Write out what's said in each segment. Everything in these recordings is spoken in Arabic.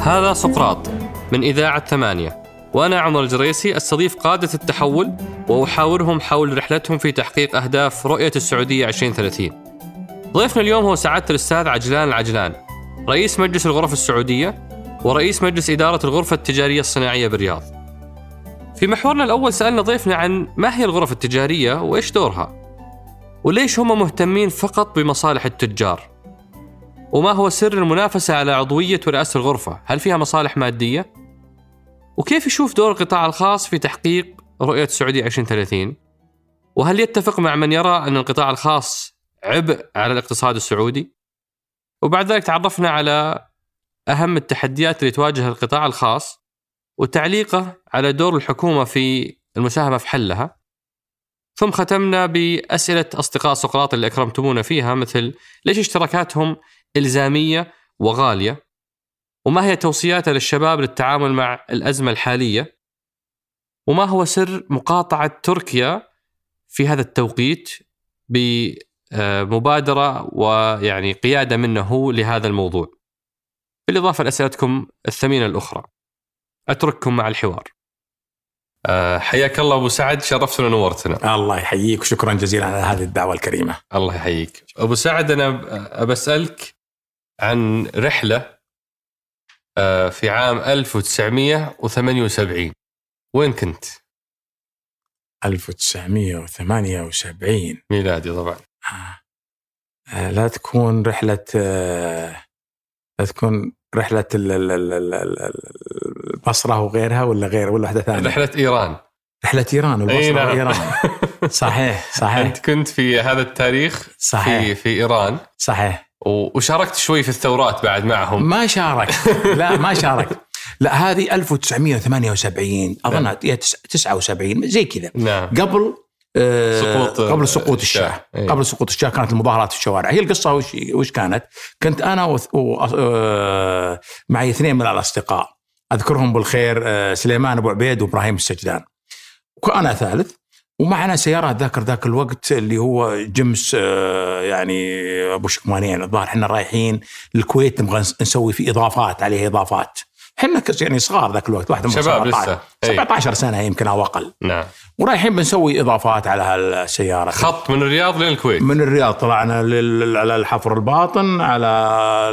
هذا سقراط من إذاعة ثمانية. وأنا عمر الجريسي أستضيف قادة التحول وأحاورهم حول رحلتهم في تحقيق أهداف رؤية السعودية 2030 ضيفنا اليوم هو سعادة الأستاذ عجلان العجلان رئيس مجلس الغرف السعودية ورئيس مجلس إدارة الغرفة التجارية الصناعية بالرياض. في محورنا الأول سألنا ضيفنا عن ما هي الغرف التجارية وإيش دورها وليش هم مهتمين فقط بمصالح التجار. وما هو سر المنافسة على عضوية ورئاسة الغرفة؟ هل فيها مصالح مادية؟ وكيف يشوف دور القطاع الخاص في تحقيق رؤية السعودية 2030 وهل يتفق مع من يرى أن القطاع الخاص عبء على الاقتصاد السعودي؟ وبعد ذلك تعرفنا على أهم التحديات اللي تواجه القطاع الخاص وتعليقه على دور الحكومة في المساهمة في حلها. ثم ختمنا بأسئلة أصدقاء سقراط اللي أكرمتمونا فيها مثل ليش اشتراكاتهم إلزامية وغالية وما هي توصياته للشباب للتعامل مع الأزمة الحالية وما هو سر مقاطعة تركيا في هذا التوقيت بمبادرة ويعني قيادة منه لهذا الموضوع. بالإضافة لأسئلتكم الثمينة الأخرى. أترككم مع الحوار. أه حياك الله أبو سعد شرفتنا ونورتنا. الله يحييك وشكرا جزيلا على هذه الدعوة الكريمة. الله يحييك. أبو سعد أنا بسألك عن رحلة آه، في عام 1978 وين كنت؟ 1978 ميلادي طبعا. آه. آه، لا تكون رحلة آه، لا تكون رحلة ال- ال- ال- ال- ال- البصرة وغيرها ولا غير ولا واحدة ثانية؟ رحلة إيران. رحلة إيران والبصرة نعم. وإيران. صحيح صحيح. أنت كنت في هذا التاريخ صحيح. في في إيران. صحيح. وشاركت شوي في الثورات بعد معهم. ما شارك لا ما شارك لا هذه 1978 اظنها هي تس- 79 زي كذا. نعم. قبل آه، سقوط، قبل سقوط الشاه. إيه. قبل سقوط الشاه كانت المظاهرات في الشوارع. هي القصة وش وش كانت؟ كنت أنا و... و... آه، معي اثنين من الأصدقاء. أذكرهم بالخير آه، سليمان أبو عبيد وإبراهيم السجدان. وأنا ثالث. ومعنا سيارة اتذكر ذاك الوقت اللي هو جمس آه، يعني أبو شكمانين الظاهر إحنا رايحين الكويت نبغى نس- نسوي فيه إضافات عليه إضافات. إحنا يعني صغار ذاك الوقت واحد شباب 17 لسه. إيه. 17 سنة يمكن أو أقل. نعم. ورايحين بنسوي إضافات على هالسيارة. خط من الرياض للكويت. من الرياض طلعنا لل- على الحفر الباطن على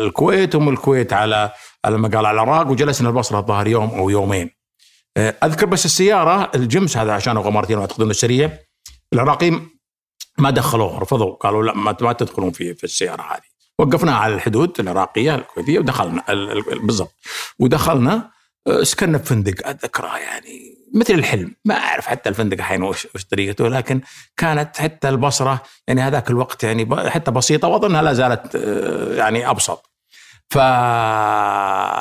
الكويت ومن الكويت على على ما قال على العراق وجلسنا البصرة الظاهر يوم أو يومين. أذكر بس السيارة الجمس هذا عشان غمرتين وتقدم السريع. العراقيين ما دخلوه رفضوا قالوا لا ما تدخلون في في السيارة هذه. وقفناها على الحدود العراقية الكويتية ودخلنا ال- ال- بالضبط. ودخلنا آه، سكننا في فندق اتذكرها يعني مثل الحلم. ما أعرف حتى الفندق الحين وش طريقته لكن كانت حتى البصرة يعني هذاك الوقت يعني حتى بسيطة وأظنها لا زالت آه، يعني أبسط.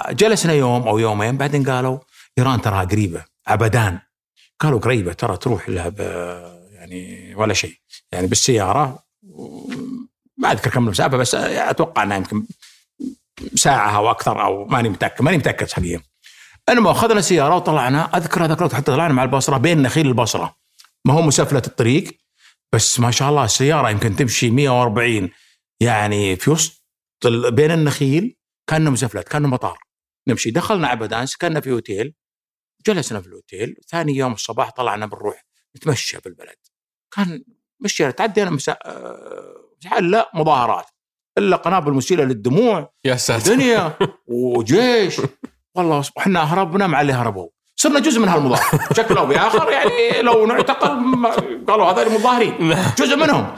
فجلسنا يوم أو يومين بعدين قالوا إيران تراها قريبة عبدان. قالوا قريبة ترى تروح لها يعني ولا شيء. يعني بالسيارة ما أذكر كم المسافه بس أتوقع إنها يمكن ساعة أو أكثر أو ماني متأكد ماني متأكد حقيقة. المهم أخذنا سيارة وطلعنا أذكر هذاك الوقت حتى طلعنا مع البصرة بين نخيل البصرة. ما هو مسافلة الطريق بس ما شاء الله السيارة يمكن تمشي 140 يعني في وسط بين النخيل كأنه مسافلات كأنه مطار. نمشي دخلنا عبدان سكننا في اوتيل جلسنا في الأوتيل ثاني يوم الصباح طلعنا بنروح نتمشى بالبلد. كان مشينا تعدينا مسا... آه، لا مظاهرات. الا قنابل مسيله للدموع. يا ساتر. دنيا وجيش. والله إحنا هربنا مع اللي هربوا. صرنا جزء من هالمظاهر. بشكل أو بآخر يعني لو نعتقل ما- قالوا هذول المظاهرين نعم. جزء منهم.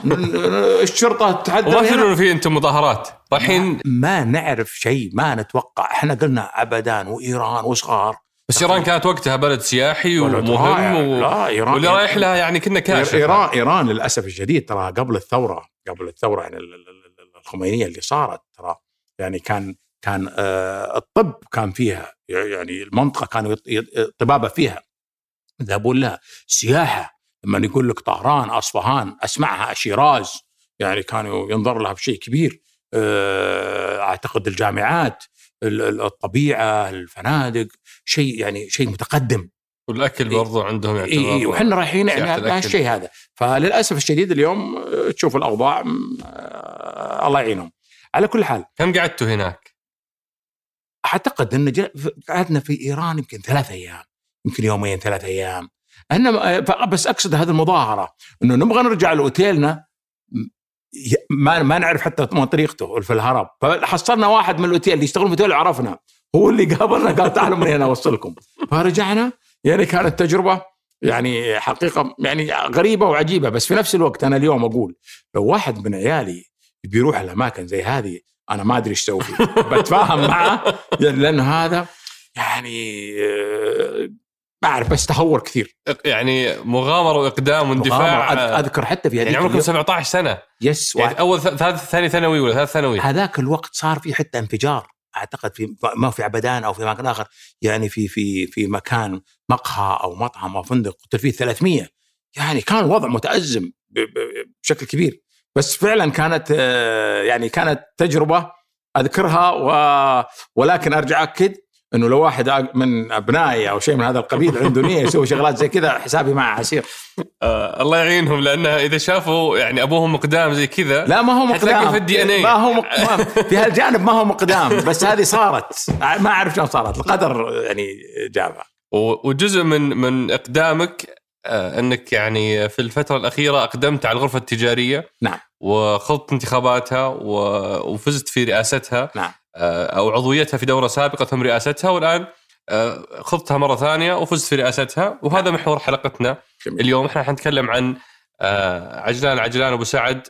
الشرطة تحدث وما هنا. تدرون في أنتم مظاهرات. رايحين؟ ما نعرف شيء ما نتوقع. إحنا قلنا عبدان وإيران وصغار. بس إيران كانت وقتها بلد سياحي ومهم. و... لا إيران واللي رايح لها يعني كنا كاشف ايران إيران للأسف الشديد ترى قبل الثورة قبل الثورة يعني ال- ال- ال- الخمينية اللي صارت ترى يعني كان كان آه، الطب كان فيها يعني المنطقة كانوا طبابه فيها. يذهبون لها. سياحة لما يقول لك طهران أصفهان أسمعها شيراز يعني كانوا ينظر لها بشيء كبير. آه، أعتقد الجامعات ال- ال- الطبيعة الفنادق شيء يعني شيء متقدم والأكل إيه. برضو عندهم اي يعتبر اي وحنا رايحين يعني. هالشيء هذا فللأسف الشديد اليوم آه، تشوف الاوضاع آه، الله يعينهم على كل حال كم قعدتوا هناك؟ أعتقد إن قعدنا في إيران يمكن ثلاث أيام يمكن يومين ثلاث أيام إنما بس أقصد هذه المظاهرة إنه نبغى نرجع لأوتيلنا ما ما نعرف حتى طريقته في الهرب. فحصلنا واحد من الأوتيل اللي يشتغل في الاوتيل عرفنا. هو اللي قابلنا قال تعالوا من هنا أوصلكم. فرجعنا يعني كانت تجربة يعني حقيقة يعني غريبة وعجيبة. بس في نفس الوقت أنا اليوم أقول لو واحد من عيالي بيروح الاماكن زي هذه أنا ما أدري إيش أسوي بتفاهم معه يعني لأن هذا يعني اعرف بس تهور كثير. يعني مغامرة وإقدام. واندفاع. أذكر حتى في يعني هذيك عمركم اليوم- 17 سنة. يس يعني أول ثالث ثاني ثانوي ولا ثالث ثانوي؟ هذاك الوقت صار في حتى انفجار. أعتقد في ما في عبدان أو في مكان آخر يعني في في في مكان مقهى أو مطعم أو فندق قتل فيه 300 يعني كان الوضع متأزم بشكل كبير. بس فعلا كانت آه، يعني كانت تجربة أذكرها و ولكن أرجع اكد إنه لو واحد من أبنائي أو شيء من هذا القبيل عنده نية يسوي شغلات زي كذا حسابي معه عسير آه الله يعينهم لانها إذا شافوا يعني أبوهم مقدام زي كذا لا ما هو مقدام في الدي إن اي. ما هو مق... ما في هالجانب ما هو مقدام بس هذه صارت ما أعرف شلون صارت القدر يعني جابها وجزء من من إقدامك آه، إنك يعني في الفترة الأخيرة أقدمت على الغرفة التجارية نعم. وخضت انتخاباتها وفزت في رئاستها نعم. آه، أو عضويتها في دورة سابقة ثم رئاستها والآن آه، خضتها مرة ثانية وفزت في رئاستها وهذا محور حلقتنا جميل. اليوم إحنا حنتكلم عن آه، عجلان عجلان أبو سعد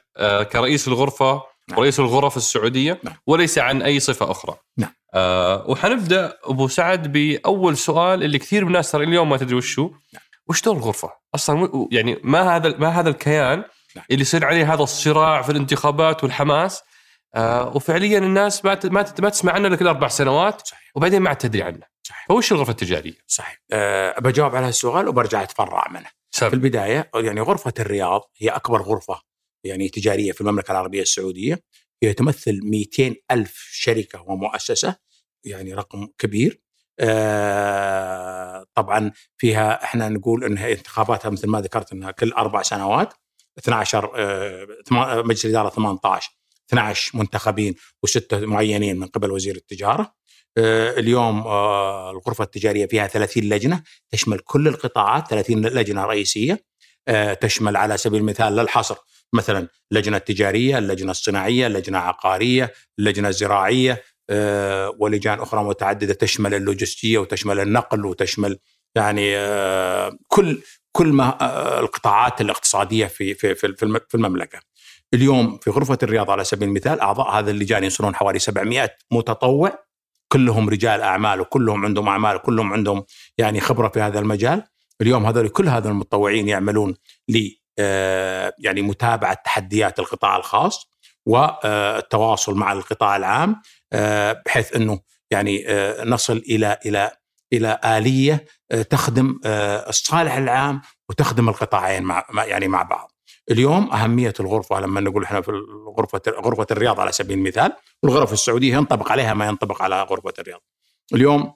كرئيس الغرفة نعم. ورئيس الغرف السعودية نعم. وليس عن أي صفة أخرى. نعم. آه وحنبدأ أبو سعد بأول سؤال اللي كثير من الناس ترى اليوم ما تدري وش هو نعم. وش دور الغرفة؟ أصلا يعني ما هذا ما هذا الكيان نعم. اللي يصير عليه هذا الصراع في الانتخابات والحماس آه وفعليا الناس ما ما تسمع عنه إلا كل أربع سنوات صحيح. وبعدين ما عاد تدري عنه. صحيح. فوش الغرفة التجارية؟ صحيح. أه بجاوب على السؤال وبرجع أتفرع منه. في. البداية يعني غرفة الرياض هي أكبر غرفة يعني تجارية في المملكة العربية السعودية. هي تمثل 200 ألف شركة ومؤسسة يعني رقم كبير. آه طبعا فيها إحنا نقول انها انتخاباتها مثل ما ذكرت إنها كل أربع سنوات 12 آه مجلس الإدارة 18 12 منتخبين وستة معينين من قبل وزير التجارة آه اليوم آه الغرفة التجارية فيها 30 لجنة تشمل كل القطاعات 30 لجنة رئيسية آه تشمل على سبيل المثال للحصر مثلا اللجنة التجارية، اللجنة الصناعية، اللجنة العقاريه، اللجنة الزراعية ولجان أخرى متعددة تشمل اللوجستية وتشمل النقل وتشمل يعني كل كل ما القطاعات الاقتصادية في في في المملكة. اليوم في غرفة الرياض على سبيل المثال أعضاء هذه اللجان يصلون حوالي 700 متطوع كلهم رجال أعمال وكلهم عندهم أعمال وكلهم عندهم يعني خبرة في هذا المجال. اليوم هذول كل هذا المتطوعين يعملون ل آه، يعني متابعة تحديات القطاع الخاص والتواصل مع القطاع العام آه، بحيث إنه يعني آه، نصل إلى إلى إلى آلية آه، تخدم آه، الصالح العام وتخدم القطاعين مع- يعني مع بعض. اليوم أهمية الغرفة لما نقول إحنا في غرفه غرفة الرياض على سبيل المثال والغرف السعودية ينطبق عليها ما ينطبق على غرفة الرياض. اليوم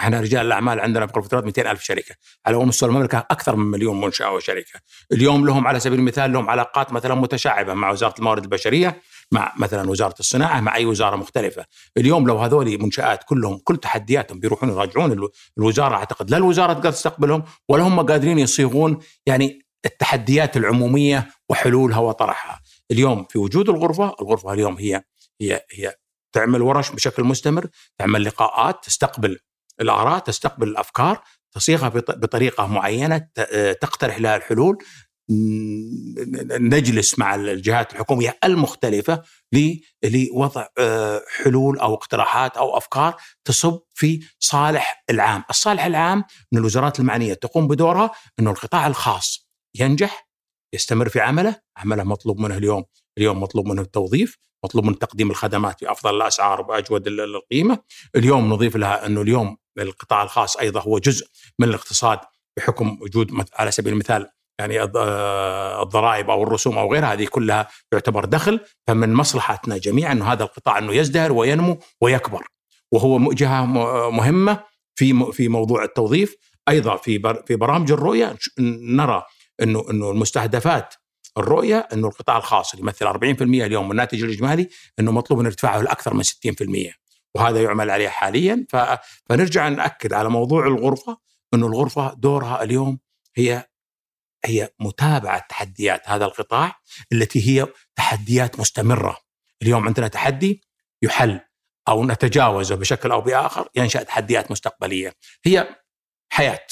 إحنا رجال الأعمال عندنا في غرفة الرياض 200 ألف شركة على مستوى المملكة أكثر من مليون منشأة وشركة اليوم لهم على سبيل المثال لهم علاقات مثلا متشعبة مع وزارة الموارد البشرية مع مثلا وزارة الصناعة مع أي وزارة مختلفة اليوم لو هذول منشآت كلهم كل تحدياتهم بيروحون يراجعون الو- الوزارة أعتقد لا الوزارة تقدر تستقبلهم ولا هم قادرين يصيغون يعني التحديات العمومية وحلولها وطرحها. اليوم في وجود الغرفة الغرفة اليوم هي هي هي تعمل ورش بشكل مستمر تعمل لقاءات تستقبل الآراء تستقبل الأفكار تصيغها بط- بطريقة معينة تقترح لها الحلول نجلس مع الجهات الحكومية المختلفة لوضع آه، حلول أو اقتراحات أو أفكار تصب في صالح العام، الصالح العام ان الوزارات المعنية تقوم بدورها إنه القطاع الخاص ينجح يستمر في عمله، عمله مطلوب منه اليوم، اليوم مطلوب منه التوظيف، مطلوب من تقديم الخدمات بأفضل الأسعار وبأجود ال- القيمة، اليوم نضيف لها أنه اليوم القطاع الخاص أيضا هو جزء من الاقتصاد بحكم وجود على سبيل المثال يعني آه، الضرائب أو الرسوم أو غيرها هذه كلها يعتبر دخل. فمن مصلحتنا جميعا أنه هذا القطاع أنه يزدهر وينمو ويكبر. وهو جهة م- مهمة في في موضوع التوظيف. أيضا في في برامج الرؤية نرى انه إنه المستهدفات الرؤية إنه القطاع الخاص اللي يمثل 40% اليوم من الناتج الإجمالي إنه مطلوب ان ارتفاعه لأكثر من 60% وهذا يعمل عليه حاليا. فنرجع نأكد على موضوع الغرفة إنه الغرفة دورها اليوم هي هي متابعة تحديات هذا القطاع التي هي تحديات مستمرة. اليوم عندنا تحدي يحل أو نتجاوزه بشكل أو بآخر ينشأ تحديات مستقبلية. هي حياة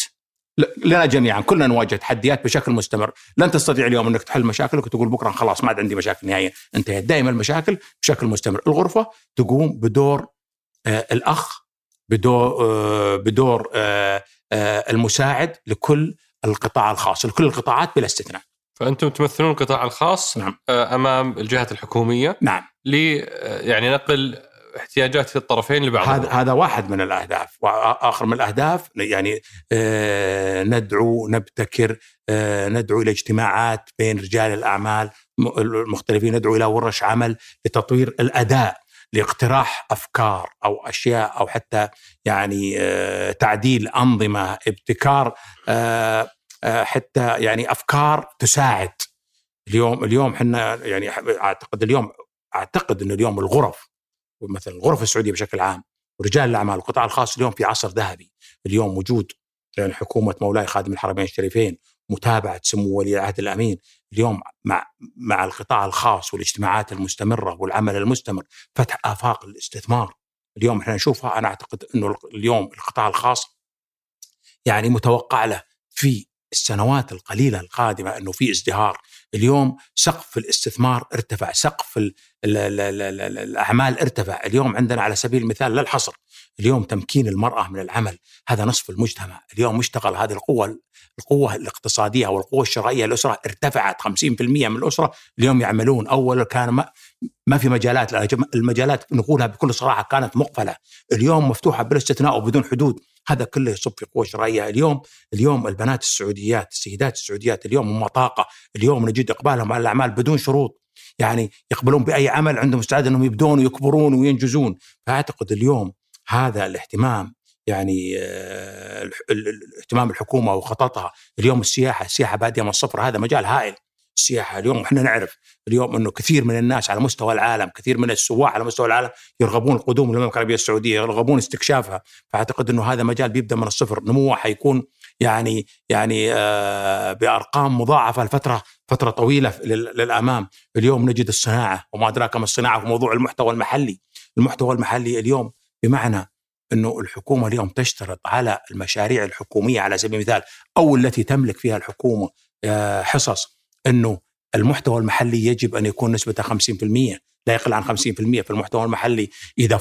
لنا جميعا. كلنا نواجه تحديات بشكل مستمر. لن تستطيع اليوم أنك تحل مشاكلك وتقول بكرة خلاص ما عاد عندي مشاكل نهائيا. انتهت. دائما المشاكل بشكل مستمر. الغرفة تقوم بدور آه الأخ بدور آه بدور آه آه المساعد لكل القطاع الخاص لكل القطاعات بلا استثناء. فأنتم تمثلون القطاع الخاص نعم. آه، أمام الجهات الحكومية. نعم. ل آه، يعني نقل احتياجات الطرفين لبعض هذا هذا واحد من الأهداف. واخر من الأهداف يعني آه ندعو نبتكر آه ندعو إلى اجتماعات بين رجال الأعمال المختلفين ندعو إلى ورش عمل لتطوير الأداء لاقتراح أفكار أو أشياء أو حتى يعني آه تعديل أنظمة ابتكار حتى يعني أفكار تساعد. اليوم اليوم إحنا يعني أعتقد اليوم أعتقد انه اليوم الغرف مثلا الغرف السعودية بشكل عام ورجال الأعمال القطاع الخاص اليوم في عصر ذهبي. اليوم وجود يعني حكومة مولاي خادم الحرمين الشريفين متابعة سمو ولي العهد الأمين اليوم مع مع القطاع الخاص والاجتماعات المستمرة والعمل المستمر فتح آفاق الاستثمار. اليوم إحنا نشوفها أنا أعتقد إنه اليوم القطاع الخاص يعني متوقع له في السنوات القليلة القادمة إنه في ازدهار اليوم سقف الاستثمار ارتفع سقف ال ال ال ال ال الأعمال ارتفع. اليوم عندنا على سبيل المثال لا الحصر اليوم تمكين المرأة من العمل هذا نصف المجتمع. اليوم مشتغل هذه القوة الاقتصادية أو القوه الشرائية للأسرة ارتفعت 50% من الأسرة. اليوم يعملون أول كان ما, ما في مجالات المجالات نقولها بكل صراحة كانت مقفلة. اليوم مفتوحة بلا استثناء وبدون حدود. هذا كله يصب في قوة شرائية. اليوم اليوم البنات السعوديات السيدات السعوديات اليوم هم طاقه اليوم نجد إقبالهم على الأعمال بدون شروط. يعني يقبلون بأي عمل عندهم استعداد إنهم يبدون ويكبرون وينجزون. فأعتقد اليوم هذا الاهتمام يعني اهتمام الحكومة وخططها. اليوم السياحة السياحة بادية من الصفر هذا مجال هائل. السياحة اليوم إحنا نعرف اليوم إنه كثير من الناس على مستوى العالم كثير من السواح على مستوى العالم يرغبون القدوم للمملكة العربية السعودية يرغبون استكشافها. فأعتقد إنه هذا مجال بيبدأ من الصفر. نموه حيكون يعني يعني آه بأرقام مضاعفة لفترة فترة طويلة للأمام. اليوم نجد الصناعة وما أدراك ما الصناعة في موضوع المحتوى المحلي. المحتوى المحلي اليوم بمعنى أنه الحكومة اليوم تشترط على المشاريع الحكومية على سبيل المثال أو التي تملك فيها الحكومة آه حصص أنه المحتوى المحلي يجب أن يكون نسبته 50% لا يقل عن 50% في المحتوى المحلي. إذا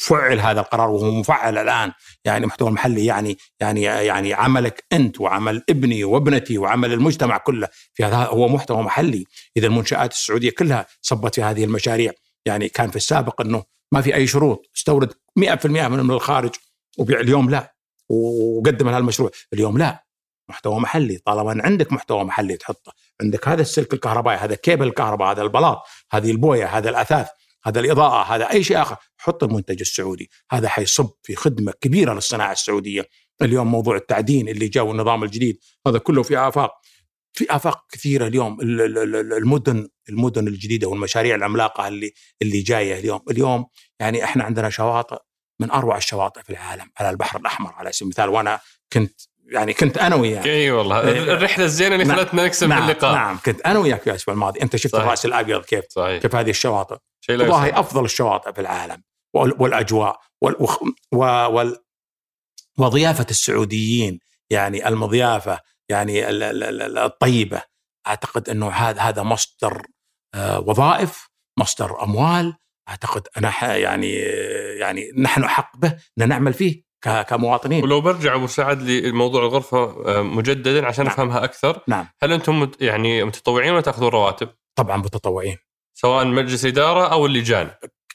فعل هذا القرار وهو مفعل الآن يعني المحتوى المحلي يعني يعني يعني عملك أنت وعمل ابني وابنتي وعمل المجتمع كله في هذا هو محتوى محلي. إذا المنشآت السعودية كلها صبت في هذه المشاريع. يعني كان في السابق أنه ما في أي شروط. استورد 100% من الخارج. وبيع اليوم لا. وقدم هذا المشروع. اليوم لا. محتوى محلي. طالما إن عندك محتوى محلي تحطه. عندك هذا السلك الكهربائي هذا كيبل الكهرباء هذا البلاط هذه البوية هذا الأثاث هذا الإضاءة هذا أي شيء آخر حط المنتج السعودي. هذا حيصب في خدمة كبيرة للصناعة السعودية. اليوم موضوع التعدين اللي جاء والنظام الجديد هذا كله في آفاق. في آفاق كثيرة اليوم المدن المدن الجديدة والمشاريع العملاقة اللي اللي جاية اليوم. اليوم يعني إحنا عندنا شواطئ من أروع الشواطئ في العالم على البحر الأحمر على سبيل المثال. وأنا كنت يعني كنت أنا وياك. اي والله. إيه. الرحلة الزينة اللي نعم خلتنا نكسب نعم اللقاء. نعم. كنت أنا وياك في الأسبوع الماضي. أنت شفت صحيح. الرأس الأبيض كيف صحيح. كيف هذه الشواطئ؟ والله. أفضل الشواطئ في العالم. وال- والأجواء وال وال وضيافة السعوديين يعني المضيافة يعني ال- ال- ال- الطيبة. أعتقد إنه هذا هذا مصدر آه، وظائف مصدر أموال. أعتقد أنا يعني يعني نحن احق به ان نعمل فيه كمواطنين. ولو برجع أبو سعد لموضوع الغرفة آه، مجددا عشان نعم. افهمها أكثر. نعم. هل أنتم يعني متطوعين ولا تأخذون رواتب؟ طبعا متطوعين. سواء مجلس إدارة أو اللجان.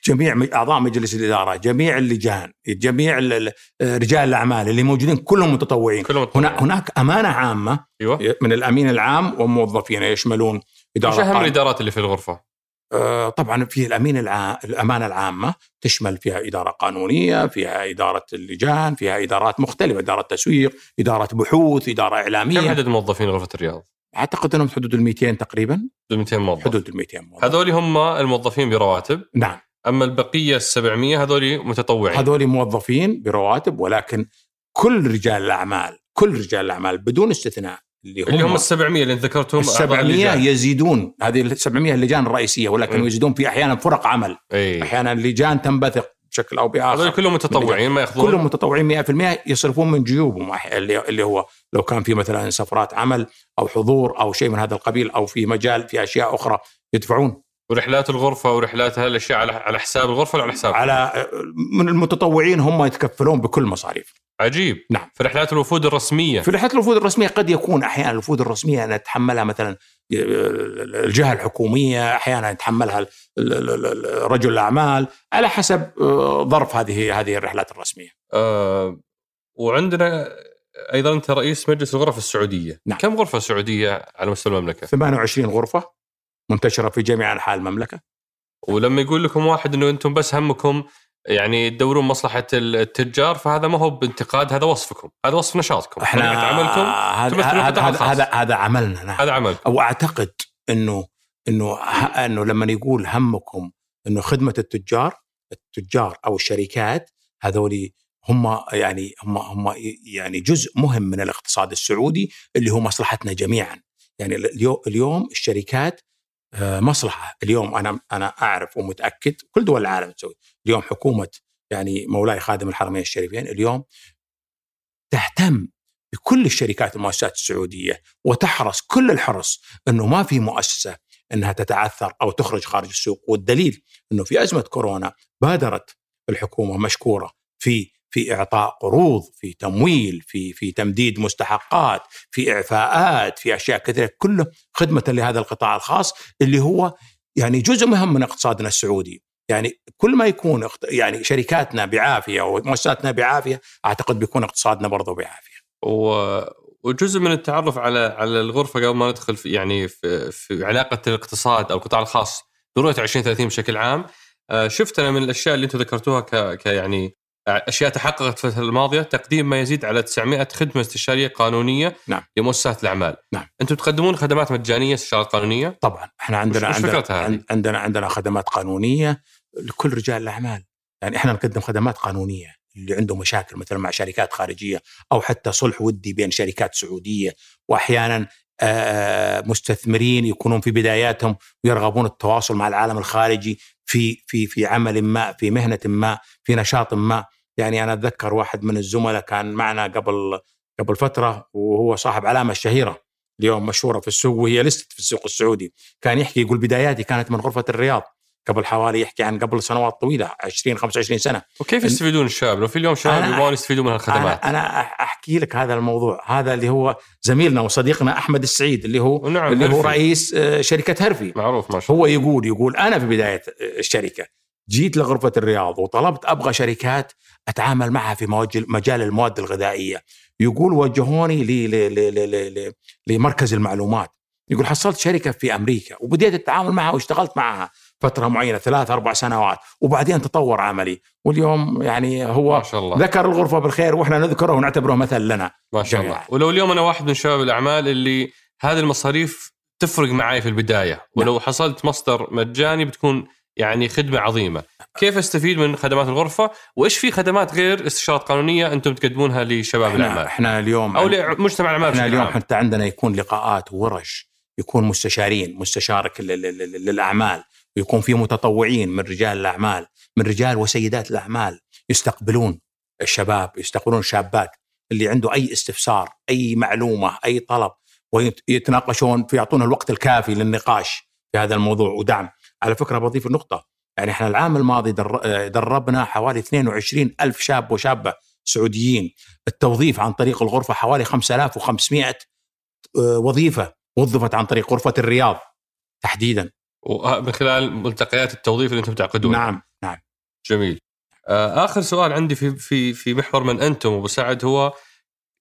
جميع أعضاء مجلس الإدارة، جميع اللجان، جميع ال- رجال الأعمال اللي موجودين كلهم متطوعين. كلهم متطوعين. هنا هناك أمانة عامة أيوه من الأمين العام وموظفين يشملون إدارة وش أهم. الإدارات اللي في الغرفة؟ آه، طبعا في الأمين العام الأمانة العامة تشمل فيها إدارة قانونية، فيها إدارة اللجان، فيها إدارات مختلفة، إدارة تسويق، إدارة بحوث، إدارة كم اعلاميه. عدد موظفين غرفة الرياض؟ أعتقد إنهم حدود ال 200 تقريبا، 200 موظف حدود ال 200 موظف. هذول هم الموظفين برواتب نعم أما البقية ال 700 هذول متطوعين. هذول موظفين برواتب ولكن كل رجال الأعمال كل رجال الأعمال بدون استثناء اللي هم, اللي هم ال 700 اللي ذكرتهم ال أعضاء 700 اللجان. يزيدون. هذه ال 700 اللجان الرئيسية ولكن مم. يزيدون في أحيانا فرق عمل. إي. أحيانا لجان تنبثق بشكل أو إيه. هذول باخر كلهم متطوعين ما يأخذون. كلهم متطوعين 100% يصرفون من جيوبهم اللي هو لو كان في مثلا سفرات عمل أو حضور أو شيء من هذا القبيل أو في مجال في أشياء أخرى يدفعون. ورحلات الغرفة ورحلات هالأشياء على على حساب الغرفة ولا على حساب؟ على من المتطوعين هم يتكفلون بكل مصاريف. عجيب. نعم. في رحلات الوفود الرسمية. في رحلات الوفود الرسمية قد يكون أحيانا الوفود الرسمية نتحملها مثلا الجهة الحكومية أحيانا يتحملها رجل الأعمال على حسب آه، ظرف هذه هذه الرحلات الرسمية. آه وعندنا أيضا أنت رئيس مجلس الغرف السعودية. نعم. كم غرفة سعودية على مستوى المملكة؟ 28 غرفة. منتشرة في جميع أنحاء المملكة؟ ولما يقول لكم واحد إنه أنتم بس همكم يعني تدورون مصلحة التجار فهذا ما هو بانتقاد هذا وصفكم هذا وصف نشاطكم. إحنا عملكم هذا هذا هذا. هذا, عملنا نعم. هذا عملكم. وأعتقد انه إنه ه- إنه لما يقول همكم إنه خدمة التجار التجار أو الشركات هذول هم يعني هم هم يعني جزء مهم من الاقتصاد السعودي اللي هو مصلحتنا جميعا. يعني اليو- اليوم الشركات مصلحة. اليوم أنا أنا أعرف ومتأكد كل دول العالم تسوي. اليوم حكومة يعني مولاي خادم الحرمين الشريفين اليوم تهتم بكل الشركات والمؤسسات السعودية وتحرص كل الحرص إنه ما في مؤسسة إنها تتعثر أو تخرج خارج السوق. والدليل إنه في أزمة كورونا بادرت الحكومة مشكورة في في إعطاء قروض في تمويل في في تمديد مستحقات في إعفاءات في أشياء كثيرة كله خدمة لهذا القطاع الخاص اللي هو يعني جزء مهم من اقتصادنا السعودي يعني كل ما يكون يعني شركاتنا بعافية ومؤسساتنا بعافية أعتقد بيكون اقتصادنا برضه بعافية و... وجزء من التعرف على على الغرفة قبل ما ندخل في يعني في, في علاقة الاقتصاد أو القطاع الخاص برؤيه 2030 بشكل عام آه، شفت أنا من الأشياء اللي أنتم ذكرتوها. ك يعني أشياء تحققت في الفترة الماضية تقديم ما يزيد على 900 خدمة استشارية قانونية نعم. لمؤسسات الأعمال. نعم. أنتم تقدمون خدمات مجانية استشارات قانونية؟ طبعا. إحنا عندنا وش عندنا فكرتها عندنا عندنا خدمات قانونية لكل رجال الأعمال. يعني إحنا نقدم خدمات قانونية اللي عنده مشاكل مثلا مع شركات خارجية أو حتى صلح ودي بين شركات سعودية. واحيانا آه، مستثمرين يكونون في بداياتهم ويرغبون التواصل مع العالم الخارجي في في في عمل ما في مهنة ما في نشاط ما. يعني أنا أتذكر واحد من الزملاء كان معنا قبل قبل فترة وهو صاحب علامة شهيره اليوم مشهورة في السوق وهي لست في السوق السعودي. كان يحكي يقول بداياتي كانت من غرفة الرياض. قبل حوالي يحكي عن قبل سنوات طويلة 20 25 سنة. وكيف يستفيدون الشباب؟ لو في اليوم شباب أنا- يبغون يستفيدون من هالخدمات أنا أنا أحكي لك هذا الموضوع. هذا اللي هو زميلنا وصديقنا أحمد السعيد اللي هو ونعم اللي هو هرفي. رئيس آه، شركة هرفي معروف ما شاء الله. هو يقول يقول أنا في بداية الشركة جيت لغرفة الرياض وطلبت أبغى شركات أتعامل معها في مجال المواد الغذائية. يقول وجهوني ل- ل- ل- ل- ل- لمركز المعلومات. يقول حصلت شركة في أمريكا وبديت التعامل معها واشتغلت معها. فترة معينة ثلاث أربع سنوات وبعدين تطور عملي. واليوم يعني ما هو شاء الله. ذكر الغرفة بالخير وإحنا نذكره ونعتبره مثل لنا. ما شاء الله جميعاً. ولو اليوم أنا واحد من شباب الأعمال اللي هذه المصاريف تفرق معي في البداية ولو حصلت مصدر مجاني بتكون يعني خدمة عظيمة. كيف أستفيد من خدمات الغرفة؟ وإيش في خدمات غير استشارات قانونية أنتم تقدمونها لشباب إحنا, الأعمال؟ إحنا اليوم أو لمجتمع الأعمال إحنا اليوم عام. حتى عندنا يكون لقاءات وورش يكون مستشارين مستشارك لل- لل- للأعمال. ويكون في متطوعين من رجال الأعمال من رجال وسيدات الأعمال يستقبلون الشباب يستقبلون الشابات اللي عنده أي استفسار أي معلومة أي طلب ويتناقشون يعطون الوقت الكافي للنقاش في هذا الموضوع. ودعم. على فكرة بضيف النقطة يعني إحنا العام الماضي در- دربنا حوالي 22 ألف شاب وشابة سعوديين. التوظيف عن طريق الغرفة حوالي 5500 وظيفة وظفت عن طريق غرفة الرياض تحديدا. ومن خلال ملتقيات التوظيف اللي أنتم تعقدونها نعم نعم. جميل. آه، آخر سؤال عندي في في في محور من أنتم أبو سعد هو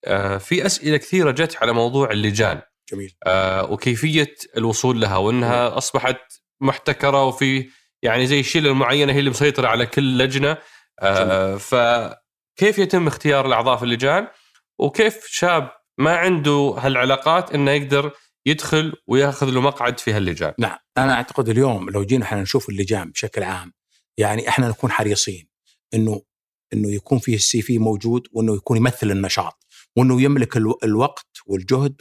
آه، في أسئلة كثيرة جت على موضوع اللجان. جميل. آه، وكيفية الوصول لها وأنها أصبحت محتكرة وفي يعني زي شله معينه هي اللي مسيطرة على كل لجنة. آه، فكيف يتم اختيار الأعضاء في اللجان؟ وكيف شاب ما عنده هالعلاقات إنه يقدر يدخل وياخذ له مقعد في هاللجان. نعم أنا أعتقد اليوم لو جينا إحنا نشوف اللجان بشكل عام يعني إحنا نكون حريصين إنه إنه يكون فيه السي في موجود وإنه يكون يمثل النشاط وإنه يملك الو- الوقت والجهد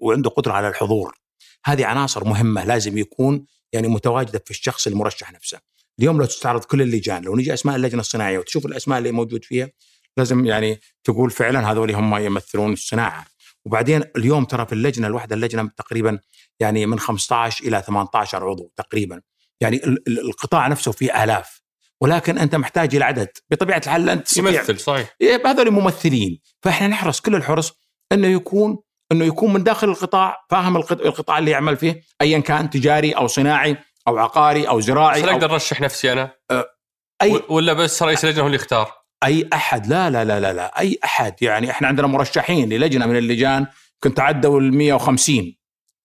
وعنده قدرة على الحضور. هذه عناصر مهمة لازم يكون يعني متواجدة في الشخص المرشح نفسه. اليوم لو تستعرض كل اللجان لو نجي أسماء اللجنة الصناعية وتشوف الأسماء اللي موجود فيها لازم يعني تقول فعلا هذول هم يمثلون الصناعة. وبعدين اليوم ترى في اللجنة الواحده اللجنة تقريبا يعني من 15 إلى 18 عضو تقريبا. يعني ال- ال- القطاع نفسه فيه آلاف. ولكن أنت محتاج إلى عدد. بطبيعة الحال أنت تستطيع. يمثل صحيح. إيه، هذول ممثلين. فإحنا نحرص كل الحرص إنه يكون إنه يكون من داخل القطاع فاهم القط- القطاع اللي يعمل فيه ايا كان تجاري أو صناعي أو عقاري أو بس زراعي أو أقدر أرشح نفسي أنا؟ أي و- ولا بس رئيس اللجنه هو اللي يختار؟ أي أحد لا لا لا لا لا أي أحد. يعني إحنا عندنا مرشحين للجنة من اللجان كنت عدوا ال 150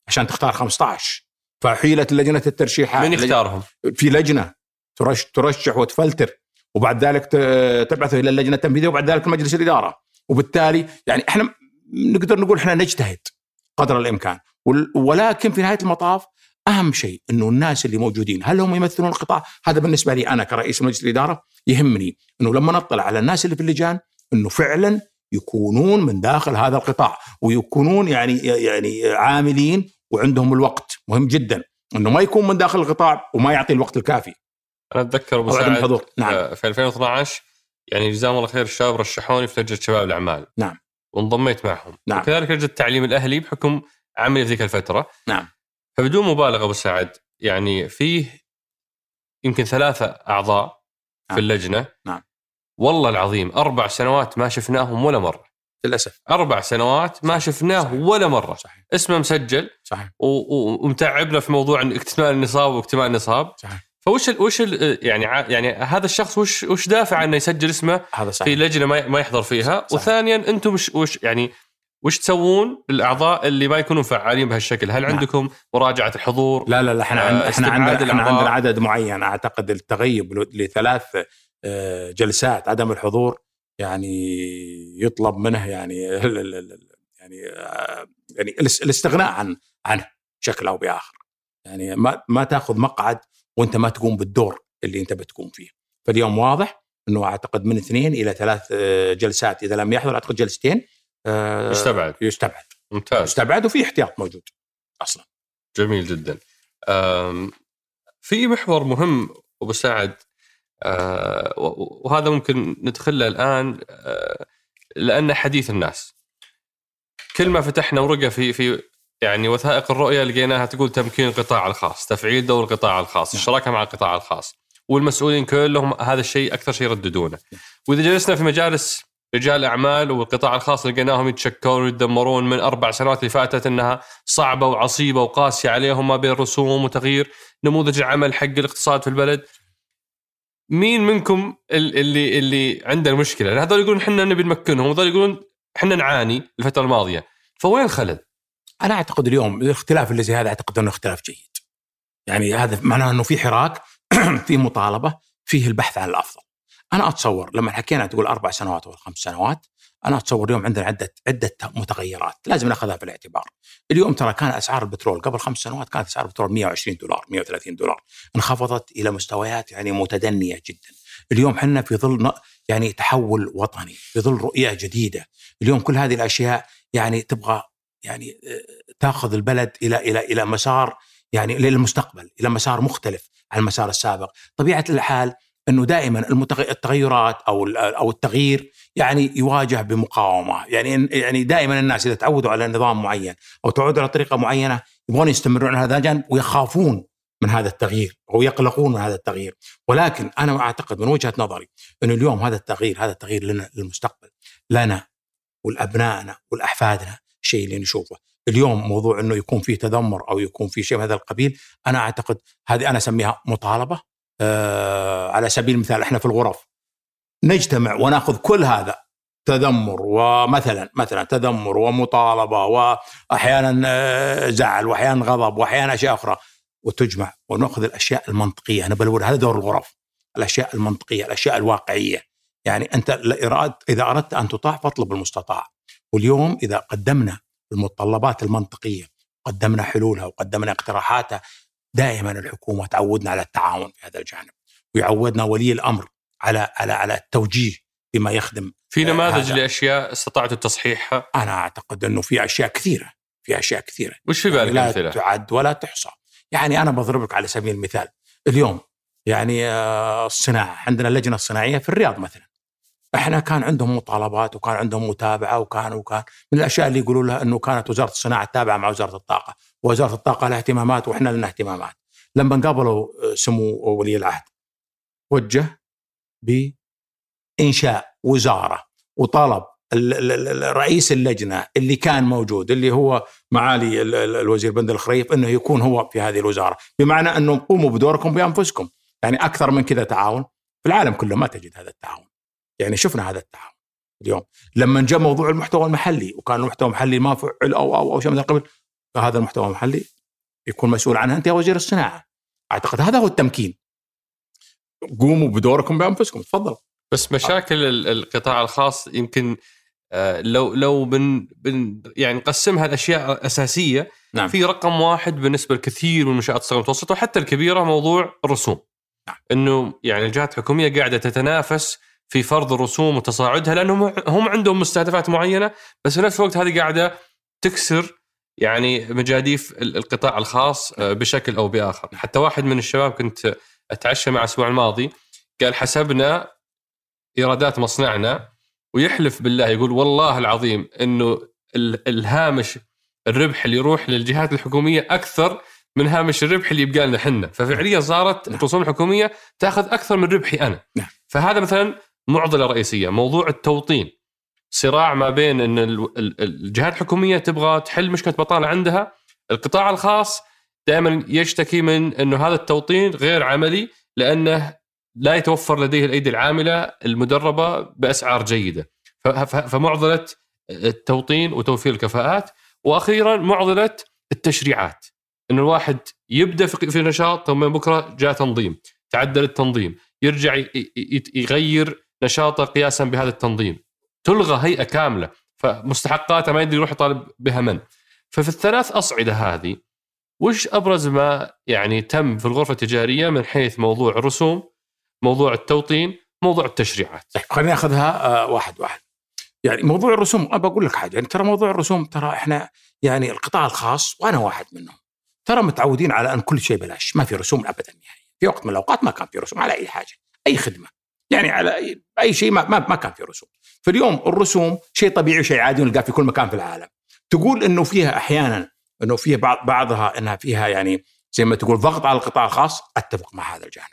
عشان تختار 15 فحيلت لجنة الترشيحات من يختارهم؟ في لجنة ترش ترشح وتفلتر وبعد ذلك تبعثه إلى اللجنة التنفيذية وبعد ذلك مجلس الإدارة. وبالتالي يعني إحنا نقدر نقول إحنا نجتهد قدر الإمكان. ولكن في نهاية المطاف أهم شيء إنه الناس اللي موجودين هل هم يمثلون القطاع؟ هذا بالنسبة لي أنا كرئيس مجلس الإدارة يهمني إنه لما نطلع على الناس اللي في اللجان إنه فعلا يكونون من داخل هذا القطاع ويكونون يعني يعني عاملين وعندهم الوقت مهم جدا إنه ما يكون من داخل القطاع وما يعطي الوقت الكافي أنا أتذكر أبو سعد نعم آه، في 2012 يعني جزاهم الله خير الشباب رشحوني في لجنه شباب الأعمال نعم. وانضميت معهم نعم. وكذلك لجنه التعليم الأهلي بحكم عملي في ذيك الفترة نعم. فبدون مبالغة أبو سعد. يعني فيه يمكن ثلاثة أعضاء نعم. في اللجنة. نعم. والله العظيم أربع سنوات ما شفناهم ولا مرة. للأسف. أربع سنوات ما شفناه صحيح. ولا مرة. صحيح. اسمه مسجل. صحيح. ومتعبنا في موضوع اكتمال النصاب واكتمال النصاب. صحيح. فوش ال وش ال يعني يعني هذا الشخص وش وش دافع انه يسجل اسمه هذا في صحيح. لجنة ما ما يحضر فيها؟ صحيح. وثانيا أنتم وش, وش يعني وش تسوون للاعضاء اللي ما يكونون فعالين بهالشكل؟ هل نعم. عندكم مراجعة الحضور؟ لا لا لا إحنا آه، إحنا عندنا إحنا. عندنا عدد معين أعتقد التغيب لثلاث آه، جلسات عدم الحضور يعني يطلب منه يعني يعني آه، يعني الاس- الاستغناء عن عنه بشكل أو بآخر يعني ما ما تأخذ مقعد وأنت ما تقوم بالدور اللي أنت بتقوم فيه فاليوم واضح إنه أعتقد من اثنين إلى ثلاث آه، جلسات إذا لم يحضر اعتقد جلستين آه، يستبعد يستبعد ممتاز يستبعد وفي احتياط موجود أصلا جميل جدا. في محور مهم أبو سعد و- وهذا ممكن ندخله الآن أه، لأنه حديث الناس. كل ما فتحنا ورقة في في يعني وثائق الرؤية لقيناها تقول تمكين القطاع الخاص، تفعيل دور القطاع الخاص، نعم. الشراكة مع القطاع الخاص. والمسؤولين كلهم هذا الشيء أكثر شيء يرددونه. وإذا جلسنا في مجالس رجال اعمال والقطاع الخاص لقيناهم يتشكون ويتدمرون من أربع سنوات اللي فاتت إنها صعبة وعصيبة وقاسية عليهم ما بين رسوم وتغيير نموذج العمل حق الاقتصاد في البلد. مين منكم ال- اللي اللي عنده المشكلة؟ لأن هذول يقولون إحنا نبي نمكنهم وهذول يقولون إحنا نعاني الفترة الماضية. فوين الخلل؟ أنا أعتقد اليوم الاختلاف اللي زي هذا أعتقد إنه اختلاف جيد. يعني هذا معناه إنه في حراك في مطالبة فيه البحث عن الأفضل. أنا أتصور لما حكينا تقول أربع سنوات ولا خمس سنوات أنا أتصور اليوم عندنا عدة عدة متغيرات لازم نأخذها في الاعتبار. اليوم ترى كان أسعار البترول قبل خمس سنوات كانت أسعار البترول 120 دولار 130 دولار انخفضت إلى مستويات يعني متدنية جدا. اليوم إحنا في ظل يعني تحول وطني في ظل رؤية جديدة. اليوم كل هذه الأشياء يعني تبغى يعني آه، تأخذ البلد إلى إلى إلى مسار يعني للمستقبل إلى مسار مختلف عن المسار السابق، طبيعة الحال إنه دائما التغيرات أو أو التغيير يعني يواجه بمقاومة، يعني يعني دائما الناس إذا تعودوا على نظام معين أو تعودوا على طريقة معينة يبغون يستمرون على هذا الجانب ويخافون من هذا التغيير أو يقلقون من هذا التغيير، ولكن أنا أعتقد من وجهة نظري إنه اليوم هذا التغيير هذا التغيير لنا للمستقبل لنا ولأبنائنا ولأحفادنا الشيء اللي نشوفه. اليوم موضوع إنه يكون فيه تذمر أو يكون فيه شيء من هذا القبيل أنا أعتقد هذه أنا أسميها مطالبة على سبيل المثال إحنا في الغرف نجتمع ونأخذ كل هذا تذمر ومثلا مثلا تذمر ومطالبة واحيانا آه، زعل واحيانا غضب واحيانا أشياء أخرى. وتجمع ونأخذ الأشياء المنطقية. أنا بقول هذا دور الغرف الأشياء المنطقية الأشياء الواقعية. يعني أنت إذا أردت أن تطاع فاطلب المستطاع. واليوم إذا قدمنا المتطلبات المنطقية قدمنا حلولها وقدمنا اقتراحاتها دائما الحكومة تعودنا على التعاون في هذا الجانب ويعودنا ولي الأمر على على على التوجيه بما يخدم في نماذج هذا. لأشياء استطعتوا تصحيحها أنا أعتقد إنه في أشياء كثيرة في أشياء كثيرة. وش في بالك لا أمثلة؟ تعد ولا تحصى. يعني أنا بضرب لك على سبيل المثال اليوم يعني آه، الصناعة عندنا اللجنة الصناعية في الرياض مثلا. إحنا كان عندهم مطالبات وكان عندهم متابعة وكان وكان. من الأشياء اللي يقولوا لها إنه كانت وزارة الصناعة تابعة مع وزارة الطاقة. ووزاره الطاقة لها اهتمامات وإحنا لنا اهتمامات. لما قابلوا آه، سمو ولي العهد وجه بإنشاء وزارة وطلب رئيس اللجنة اللي كان موجود اللي هو معالي ال- ال- الوزير بندر الخريف إنه يكون هو في هذه الوزارة. بمعنى أنه قوموا بدوركم بأنفسكم. يعني أكثر من كذا تعاون. في العالم كله ما تجد هذا التعاون. يعني شفنا هذا التعاون اليوم. لما جاء موضوع المحتوى المحلي وكان المحتوى المحلي ما فعل أو أو أو شيء من القبل فهذا المحتوى المحلي يكون مسؤول عنه أنت يا وزير الصناعة أعتقد هذا هو التمكين قوموا بدوركم بأنفسكم تفضل بس مشاكل ال- القطاع الخاص يمكن آه، لو لو بن بن يعني نقسمها لاشياء أساسية نعم. في رقم واحد بالنسبة لكثير من المنشات الصغيره والمتوسطه وحتى الكبيرة موضوع الرسوم نعم. إنه يعني الجهات الحكومية قاعدة تتنافس في فرض الرسوم وتصاعدها لأنهم هم عندهم مستهدفات معينة بس في نفس الوقت هذه قاعدة تكسر يعني مجاديف ال- القطاع الخاص آه، بشكل أو بآخر حتى واحد من الشباب كنت أتعشى مع الأسبوع الماضي قال حسبنا إيرادات مصنعنا ويحلف بالله يقول والله العظيم إنه ال- الهامش الربح اللي يروح للجهات الحكومية أكثر من هامش الربح اللي يبقى لنا إحنا ففعليا صارت نعم. الرسوم الحكومية تأخذ أكثر من ربحي أنا نعم. فهذا مثلا معضلة رئيسية موضوع التوطين صراع ما بين إن ال- ال- الجهات الحكومية تبغى تحل مشكلة بطالة عندها القطاع الخاص دائما يشتكي من إنه هذا التوطين غير عملي لأنه لا يتوفر لديه الأيدي العاملة المدربة بأسعار جيدة. فمعضلة التوطين وتوفير الكفاءات وأخيرا معضلة التشريعات. انه الواحد يبدأ في نشاط ثم بكرة جاء تنظيم تعدل التنظيم يرجع يغير نشاطه قياسا بهذا التنظيم. تلغى هيئة كاملة فمستحقاتها ما يدري يروح يطالب بها من. ففي الثلاث أصعدة هذه وش أبرز ما يعني تم في الغرفة التجارية من حيث موضوع الرسوم موضوع التوطين موضوع التشريعات؟ طيب خليني أخذها آه، واحد واحد. يعني موضوع الرسوم أبى أقول لك حاجة. يعني ترى موضوع الرسوم ترى إحنا يعني القطاع الخاص وأنا واحد منهم ترى متعودين على أن كل شيء بلاش ما في رسوم ابدا نهائيا. في وقت من الأوقات ما كان في رسوم على أي حاجة أي خدمة. يعني على أي, شيء ما ما كان في رسوم. فاليوم الرسوم شيء طبيعي وشيء عادي ونلقاه في كل مكان في العالم. تقول إنه فيها أحيانا إنه فيها بعض بعضها إنها فيها يعني زي ما تقول ضغط على القطاع الخاص أتفق مع هذا الجانب.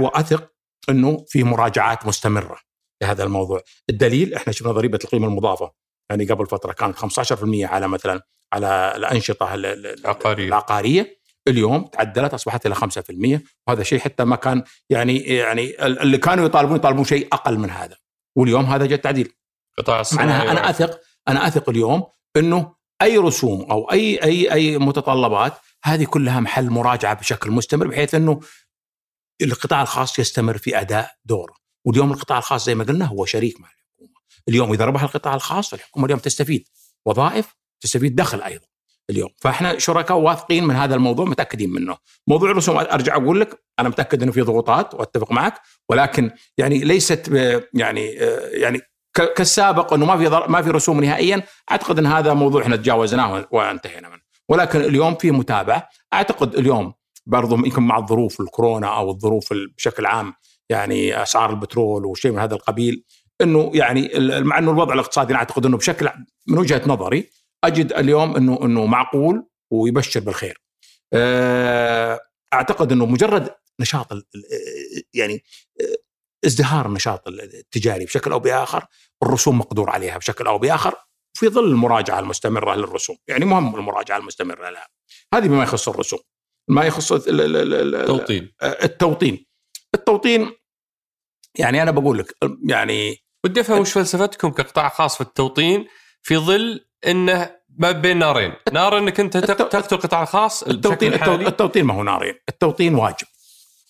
وأثق إنه في مراجعات مستمرة لهذا الموضوع. الدليل إحنا شفنا ضريبة القيمة المضافة. يعني قبل فترة كانت 15% على مثلا على الأنشطة ال- ال- ال- العقارية. العقارية. اليوم تعدلت أصبحت إلى 5% وهذا شيء حتى ما كان يعني يعني ال- اللي كانوا يطالبون يطالبون شيء أقل من هذا. واليوم هذا جاء تعديل قطاع معناها أنا اثق أنا أثق اليوم إنه أي رسوم أو اي اي أي متطلبات هذه كلها محل مراجعة بشكل مستمر بحيث إنه القطاع الخاص يستمر في أداء دوره. واليوم القطاع الخاص زي ما قلنا هو شريك مع الحكومة. اليوم إذا ربح القطاع الخاص فالحكومه اليوم تستفيد. وظائف تستفيد دخل أيضا اليوم. فإحنا شركاء واثقين من هذا الموضوع متأكدين منه. موضوع الرسوم أرجع أقول لك أنا متأكد إنه في ضغوطات وأتفق معك. ولكن يعني ليست ب- يعني آه، يعني كالسابق أنه ما في ما في رسوم نهائيا. أعتقد أن هذا موضوع إحنا تجاوزناه وانتهينا منه. ولكن اليوم في متابعة. أعتقد اليوم برضو يمكن مع الظروف الكورونا أو الظروف ال- بشكل عام يعني أسعار البترول وشيء من هذا القبيل أنه يعني مع أنه الوضع الاقتصادي أعتقد أنه بشكل من وجهة نظري أجد اليوم أنه أنه معقول ويبشر بالخير. آه، أعتقد أنه مجرد نشاط يعني ازدهار النشاط التجاري بشكل أو بآخر الرسوم مقدور عليها بشكل أو بآخر في ظل المراجعة المستمرة للرسوم، يعني مهم المراجعة المستمرة لها. هذه بما يخص الرسوم. ما يخص ال- ال- ال- ال- توطين التوطين. التوطين يعني أنا بقول لك يعني ودي افهم وش فلسفتكم كقطاع خاص في التوطين في ظل إنه ما بين نارين، نار إنك أنت تقتل القطاع الخاص التوطين التوطين ما هو نارين، التوطين واجب.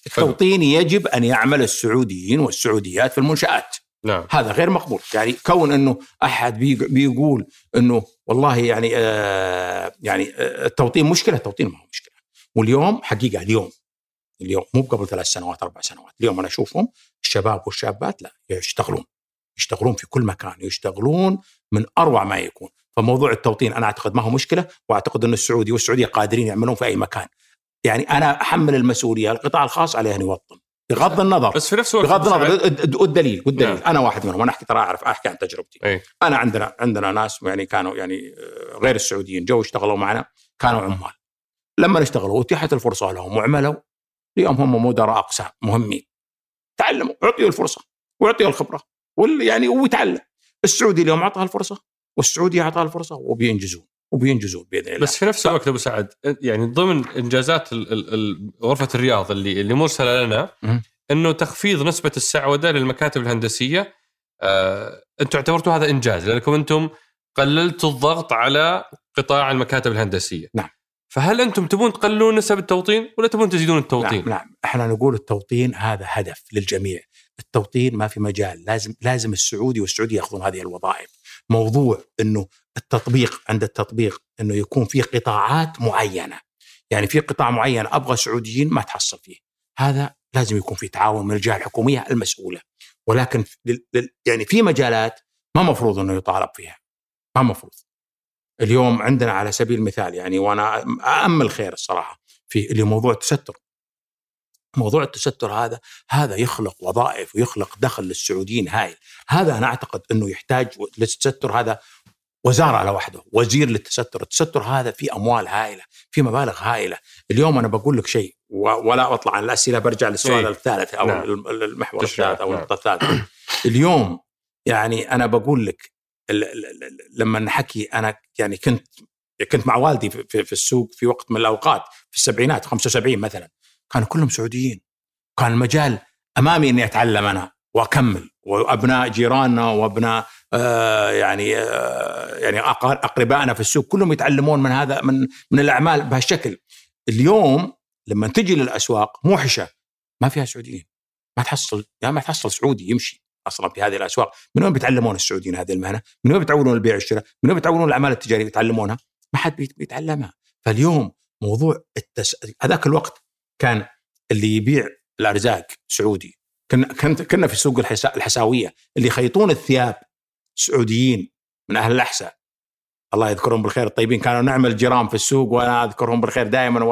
التوطين يجب أن يعمل السعوديين والسعوديات في المنشآت. نعم. هذا غير مقبول. يعني كون إنه أحد بي- بيقول إنه والله يعني آه يعني آه التوطين مشكلة التوطين ما هو مشكلة. واليوم حقيقة اليوم اليوم مو قبل ثلاث سنوات أربع سنوات اليوم أنا أشوفهم الشباب والشابات لا يشتغلون يشتغلون في كل مكان يشتغلون من أروع ما يكون. فموضوع التوطين أنا أعتقد ما هو مشكلة وأعتقد إن السعودي والسعودية قادرين يعملون في أي مكان. يعني أنا أحمل المسؤولية القطاع الخاص عليه أن يوطن. بغض النظر. بس في نفس الوقت بغض النظر. والدليل والدليل. نعم. أنا واحد منهم. أنا أحكي ترى أعرف أحكي عن تجربتي. أي. أنا عندنا عندنا ناس يعني كانوا يعني آه، غير السعوديين جو اشتغلوا معنا كانوا عمال. لما اشتغلوا واتيحت الفرصة لهم وعملوا. اليوم هم مدراء أقسام مهمين. تعلموا اعطيوا الفرصة واعطيوا الخبرة وال يعني ويتعلم السعودي اليوم أعطاه الفرصة والسعودي أعطاه الفرصة وبينجزون. وبينجزون بإذن الله بس في نفس الوقت أبو سعد يعني ضمن إنجازات ال- ال- ال- غرفة الرياض اللي اللي مرسلة لنا. إنه تخفيض نسبة السعودة للمكاتب الهندسية آه، أنتم اعتبرتوا هذا إنجاز لأنكم أنتم قللتوا الضغط على قطاع المكاتب الهندسية نعم. فهل أنتم تبون تقللون نسب التوطين ولا تبون تزيدون التوطين؟ نعم نعم إحنا نقول التوطين هذا هدف للجميع التوطين ما في مجال لازم لازم السعودي والسعودي يأخذون هذه الوظائف موضوع إنه التطبيق عند التطبيق إنه يكون في قطاعات معينة. يعني في قطاع معين أبغى سعوديين ما تحصل فيه. هذا لازم يكون في تعاون من الجهة الحكومية المسؤولة. ولكن يعني في مجالات ما مفروض إنه يطالب فيها. ما مفروض. اليوم عندنا على سبيل المثال يعني وأنا امل خير الصراحة في اللي موضوع التستر. موضوع التستر هذا هذا يخلق وظائف ويخلق دخل للسعوديين هائل هذا أنا أعتقد إنه يحتاج للتستر هذا وزارة على وحده وزير للتستر التستر هذا في أموال هائلة في مبالغ هائلة اليوم أنا بقول لك شيء ولا أطلع عن الأسئلة برجع للسؤال إيه. الثالث أو نعم. الم- المحور الثالث أو نعم. النقطة الثالثة اليوم يعني أنا بقول لك لما نحكي أنا يعني كنت كنت مع والدي في, في, في السوق في وقت من الأوقات في السبعينات 75 مثلا كانوا كلهم سعوديين. كان المجال أمامي إني أتعلم أنا وأكمل. وأبناء جيراننا وأبناء آه يعني آه يعني أقربائنا في السوق كلهم يتعلمون من هذا من من الأعمال بهالشكل. اليوم لما تجي للأسواق موحشه ما فيها سعوديين. ما تحصل يعني ما تحصل سعودي يمشي أصلا في هذه الأسواق. من وين بيتعلمون السعوديين هذه المهنة؟ من وين بيتعلمون البيع والشراء؟ من وين بيتعلمون الأعمال التجارية؟ يتعلمونها؟ ما حد بيت- بيتعلمها. فاليوم موضوع التس... هذاك الوقت كان اللي يبيع الأرزاق سعودي. كنا كنت كنا في سوق الحسا... الحساوية اللي يخيطون الثياب سعوديين من أهل الأحساء. الله يذكرهم بالخير. الطيبين كانوا نعمل جيران في السوق وأنا أذكرهم بالخير دائما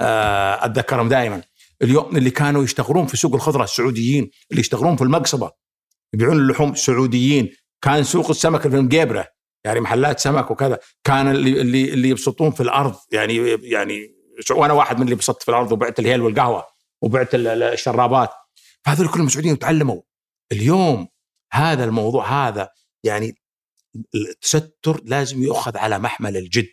واتذكرهم دائما اليوم اللي كانوا يشتغلون في سوق الخضرة السعوديين اللي يشتغلون في المقصبة يبيعون اللحوم سعوديين. كان سوق السمك في المقيبره يعني محلات سمك وكذا. كان اللي اللي اللي يبسطون في الأرض يعني يعني وأنا واحد من اللي بسطت في الأرض وبعت الهيل والقهوة وبعت ال- ال- الشرابات. فهذول كلهم سعوديين وتعلموا. اليوم هذا الموضوع هذا يعني التستر لازم يؤخذ على محمل الجد.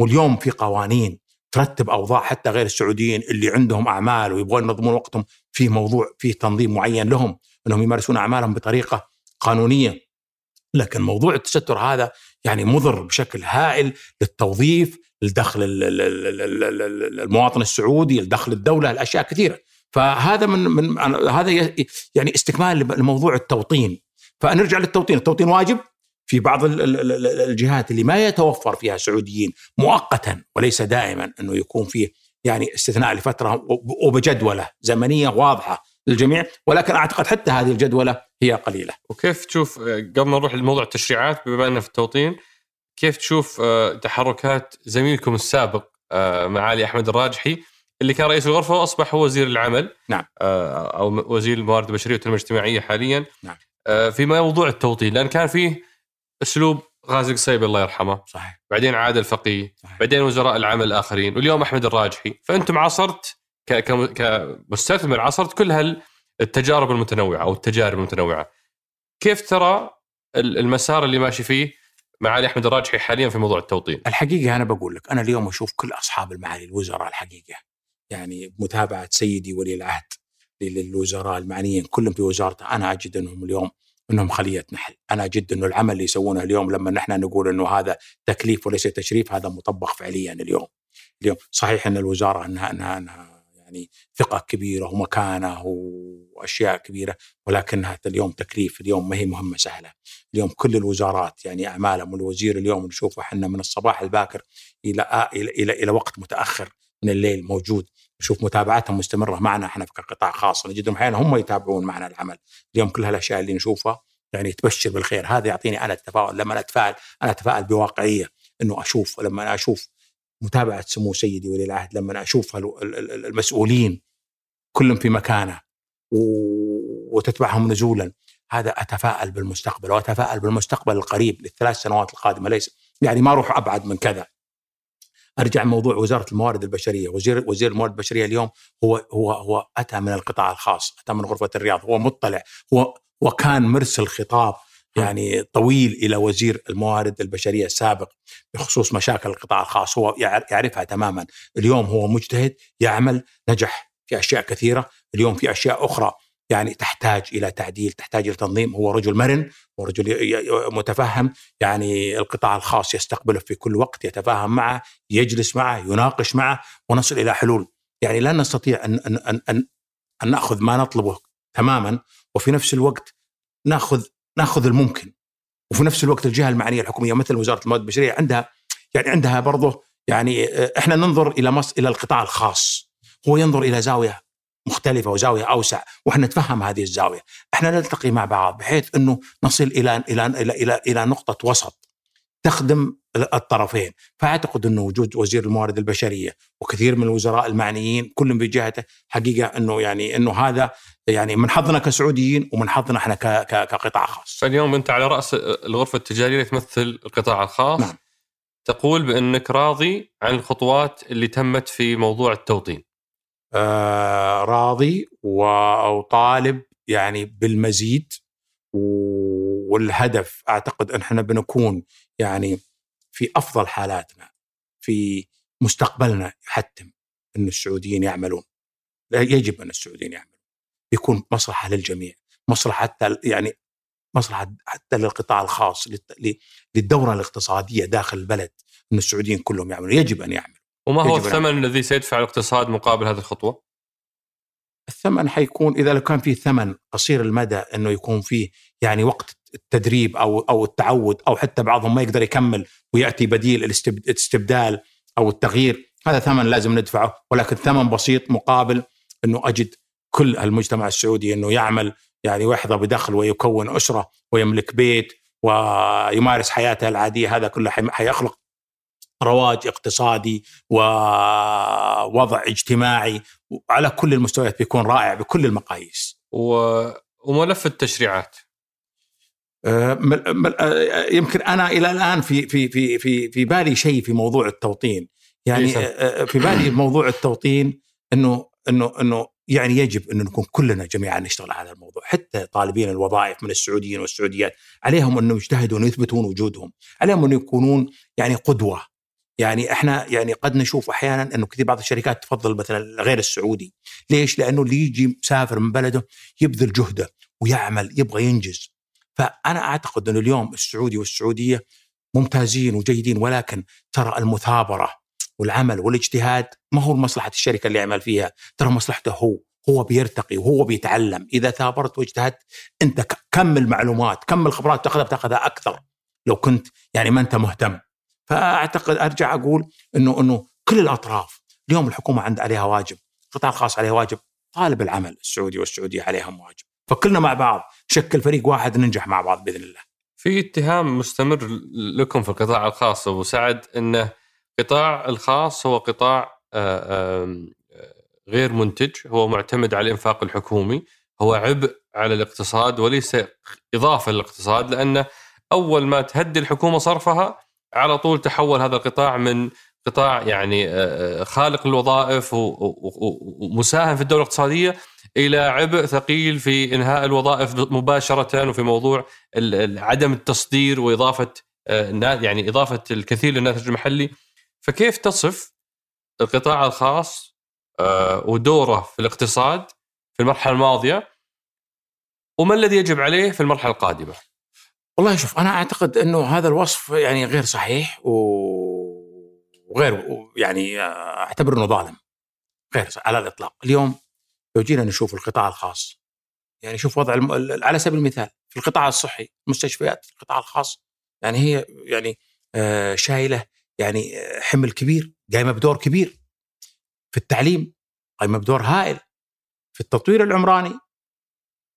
واليوم في قوانين ترتب أوضاع حتى غير السعوديين اللي عندهم أعمال ويبغون ينظمون وقتهم في موضوع في تنظيم معين لهم إنهم يمارسون أعمالهم بطريقة قانونية. لكن موضوع التستر هذا يعني مضر بشكل هائل للتوظيف لدخل ال- ال- ال- ال- ال- ال- المواطن السعودي لدخل الدولة الاشياء كثيره فهذا من من هذا يعني استكمال لموضوع التوطين فنرجع للتوطين التوطين واجب في بعض ال- ال- ال- ال- الجهات اللي ما يتوفر فيها سعوديين مؤقتا وليس دائما انه يكون فيه يعني استثناء لفتره وب- وبجدوله زمنيه واضحه للجميع ولكن أعتقد حتى هذه الجدولة هي قليلة وكيف تشوف قبل ما نروح لموضوع التشريعات بما إننا في التوطين كيف تشوف آه، تحركات زميلكم السابق آه، معالي أحمد الراجحي اللي كان رئيس الغرفة وأصبح هو وزير العمل نعم. آه، أو وزير الموارد البشرية والتنمية الاجتماعية حاليا نعم. في موضوع التوطين لأن كان فيه أسلوب غازي قصيب الله يرحمه صحيح بعدين عادل الفقيه صحيح. بعدين وزراء العمل الآخرين واليوم أحمد الراجحي فأنتم عاصرت كمستثمر عاصرت كل هالتجارب المتنوعة أو التجارب المتنوعة. كيف ترى ال- المسار اللي ماشي فيه معالي أحمد الراجحي حاليا في موضوع التوطين؟ الحقيقة أنا بقول لك أنا اليوم أشوف كل أصحاب المعالي الوزراء الحقيقة. يعني متابعة سيدي ولي العهد للوزراء المعنيين كلهم في وزارته. أنا أجد أنهم اليوم أنهم خلية نحل، أنا أجد أنه العمل اللي يسوونه اليوم لما نحن نقول أنه هذا تكليف وليس تشريف هذا مطبق فعليا اليوم. اليوم صحيح أن الوزارة انها انها, أنها يعني ثقة كبيرة ومكانة وأشياء كبيرة ولكنها اليوم تكليف اليوم ما هي مهمة سهلة. اليوم كل الوزارات يعني أعمالهم والوزير اليوم نشوفه إحنا من الصباح الباكر إلى إلى إلى, إلى وقت متأخر من الليل موجود. نشوف متابعتهم مستمرة معنا إحنا كقطاع خاص نجدهم أحيانا هم يتابعون معنا العمل. اليوم كل هالأشياء اللي نشوفها يعني تبشر بالخير. هذا يعطيني أنا التفاؤل. لما أتفائل أنا أتفائل بواقعية إنه أشوف لما أنا أشوف متابعة سمو سيدي ولي العهد لما أشوف المسؤولين كلهم في مكانه وتتبعهم نزولا هذا اتفائل بالمستقبل واتفائل بالمستقبل القريب للثلاث سنوات القادمة. ليس يعني ما أروح أبعد من كذا. أرجع موضوع وزارة الموارد البشرية. وزير وزير الموارد البشرية اليوم هو هو هو أتى من القطاع الخاص أتى من غرفة الرياض هو مطلع هو وكان مرسل خطاب يعني طويل إلى وزير الموارد البشرية السابق بخصوص مشاكل القطاع الخاص. هو يعر- يعرفها تماما. اليوم هو مجتهد يعمل نجح في أشياء كثيرة. اليوم في أشياء أخرى يعني تحتاج إلى تعديل تحتاج إلى تنظيم. هو رجل مرن ورجل ي- ي- متفهم. يعني القطاع الخاص يستقبله في كل وقت يتفاهم معه يجلس معه يناقش معه ونصل إلى حلول. يعني لا نستطيع أن أن أن, أن, أن نأخذ ما نطلبه تماما وفي نفس الوقت نأخذ ناخذ الممكن. وفي نفس الوقت الجهة المعنية الحكومية مثل وزارة الموارد البشرية عندها يعني عندها برضه يعني آه، إحنا ننظر إلى مصر إلى القطاع الخاص. هو ينظر إلى زاوية مختلفة وزاوية أوسع وإحنا نتفهم هذه الزاوية. إحنا نلتقي مع بعض بحيث إنه نصل إلى إلى إلى إلى, إلى نقطة وسط. تخدم الطرفين. فأعتقد أنه وجود وزير الموارد البشرية وكثير من الوزراء المعنيين كلهم بجهته حقيقة أنه يعني أنه هذا يعني من حظنا كسعوديين ومن حظنا إحنا كقطاع خاص. فاليوم أنت على رأس الغرفة التجارية تمثل القطاع الخاص. نعم. تقول بأنك راضي عن الخطوات اللي تمت في موضوع التوطين. آه راضي وطالب يعني بالمزيد والهدف أعتقد أن إحنا بنكون يعني في أفضل حالاتنا في مستقبلنا يحتم أن السعوديين يعملون. يجب أن السعوديين يعملون. يكون مصلحة للجميع مصلحة حتى يعني مصلحة حتى للقطاع الخاص للدورة الاقتصادية داخل البلد أن السعوديين كلهم يعملون. يجب أن يعملوا. وما هو الثمن الذي سيدفع الاقتصاد مقابل هذه الخطوة؟ الثمن حيكون إذا لو كان في ثمن قصير المدى أنه يكون فيه يعني وقت التدريب أو أو التعود أو حتى بعضهم ما يقدر يكمل ويأتي بديل الاستب- الاستبدال أو التغيير. هذا ثمن لازم ندفعه ولكن ثمن بسيط مقابل إنه أجد كل المجتمع السعودي إنه يعمل يعني ويحظى بدخل ويكون أسرة ويملك بيت ويمارس حياته العادية. هذا كله حي- حيخلق رواج اقتصادي ووضع اجتماعي على كل المستويات بيكون رائع بكل المقاييس. و... وملف التشريعات. يمكن أنا إلى الآن في في في في في بالي شيء في موضوع التوطين. يعني إيه. آه، في بالي موضوع التوطين إنه إنه إنه يعني يجب إنه نكون كلنا جميعا نشتغل على الموضوع. حتى طالبين الوظائف من السعوديين والسعوديات عليهم انه يجتهدوا ويثبتون وجودهم. عليهم انه يكونون يعني قدوة. يعني إحنا يعني قد نشوف أحيانا إنه كثير بعض الشركات تفضل مثلا غير السعودي. ليش؟ لأنه اللي يجي مسافر من بلده يبذل جهده ويعمل يبغى ينجز. فأنا أعتقد أنه اليوم السعودي والسعودية ممتازين وجيدين ولكن ترى المثابرة والعمل والاجتهاد ما هو مصلحه الشركة اللي يعمل فيها ترى مصلحته هو هو بيرتقي وهو بيتعلم. إذا ثابرت واجتهدت أنت كم المعلومات كم الخبرات تأخذها بتأخذها أكثر لو كنت يعني ما أنت مهتم. فأعتقد أرجع أقول إنه إنه كل الأطراف اليوم الحكومة عند عليها واجب القطاع الخاص عليه واجب طالب العمل السعودي والسعودية عليهم واجب. فكلنا مع بعض شكل فريق واحد ننجح مع بعض بإذن الله. في اتهام مستمر لكم في القطاع الخاص أبو سعد انه القطاع الخاص هو قطاع آه، آه، غير منتج هو معتمد على الإنفاق الحكومي هو عبء على الاقتصاد وليس إضافة للاقتصاد لأنه أول ما تهدي الحكومة صرفها على طول تحول هذا القطاع من قطاع يعني آه، خالق و- ومساهم في الدولة الاقتصادية إلى عبء ثقيل في إنهاء الوظائف مباشرة وفي موضوع عدم التصدير وإضافة آه، يعني إضافة الكثير للناتج المحلي. فكيف تصف القطاع الخاص آه، ودوره في الاقتصاد في المرحلة الماضية؟ وما الذي يجب عليه في المرحلة القادمة؟ والله شوف أنا أعتقد إنه هذا الوصف يعني غير صحيح وغير يعني اعتبر إنه ظالم. غير على الإطلاق. اليوم لو جينا نشوف القطاع الخاص. يعني شوف وضع الم... على سبيل المثال في القطاع الصحي المستشفيات في القطاع الخاص يعني هي يعني آه، شايلة يعني آه، حمل كبير قايمه بدور كبير في التعليم قايمه بدور هائل في التطوير العمراني.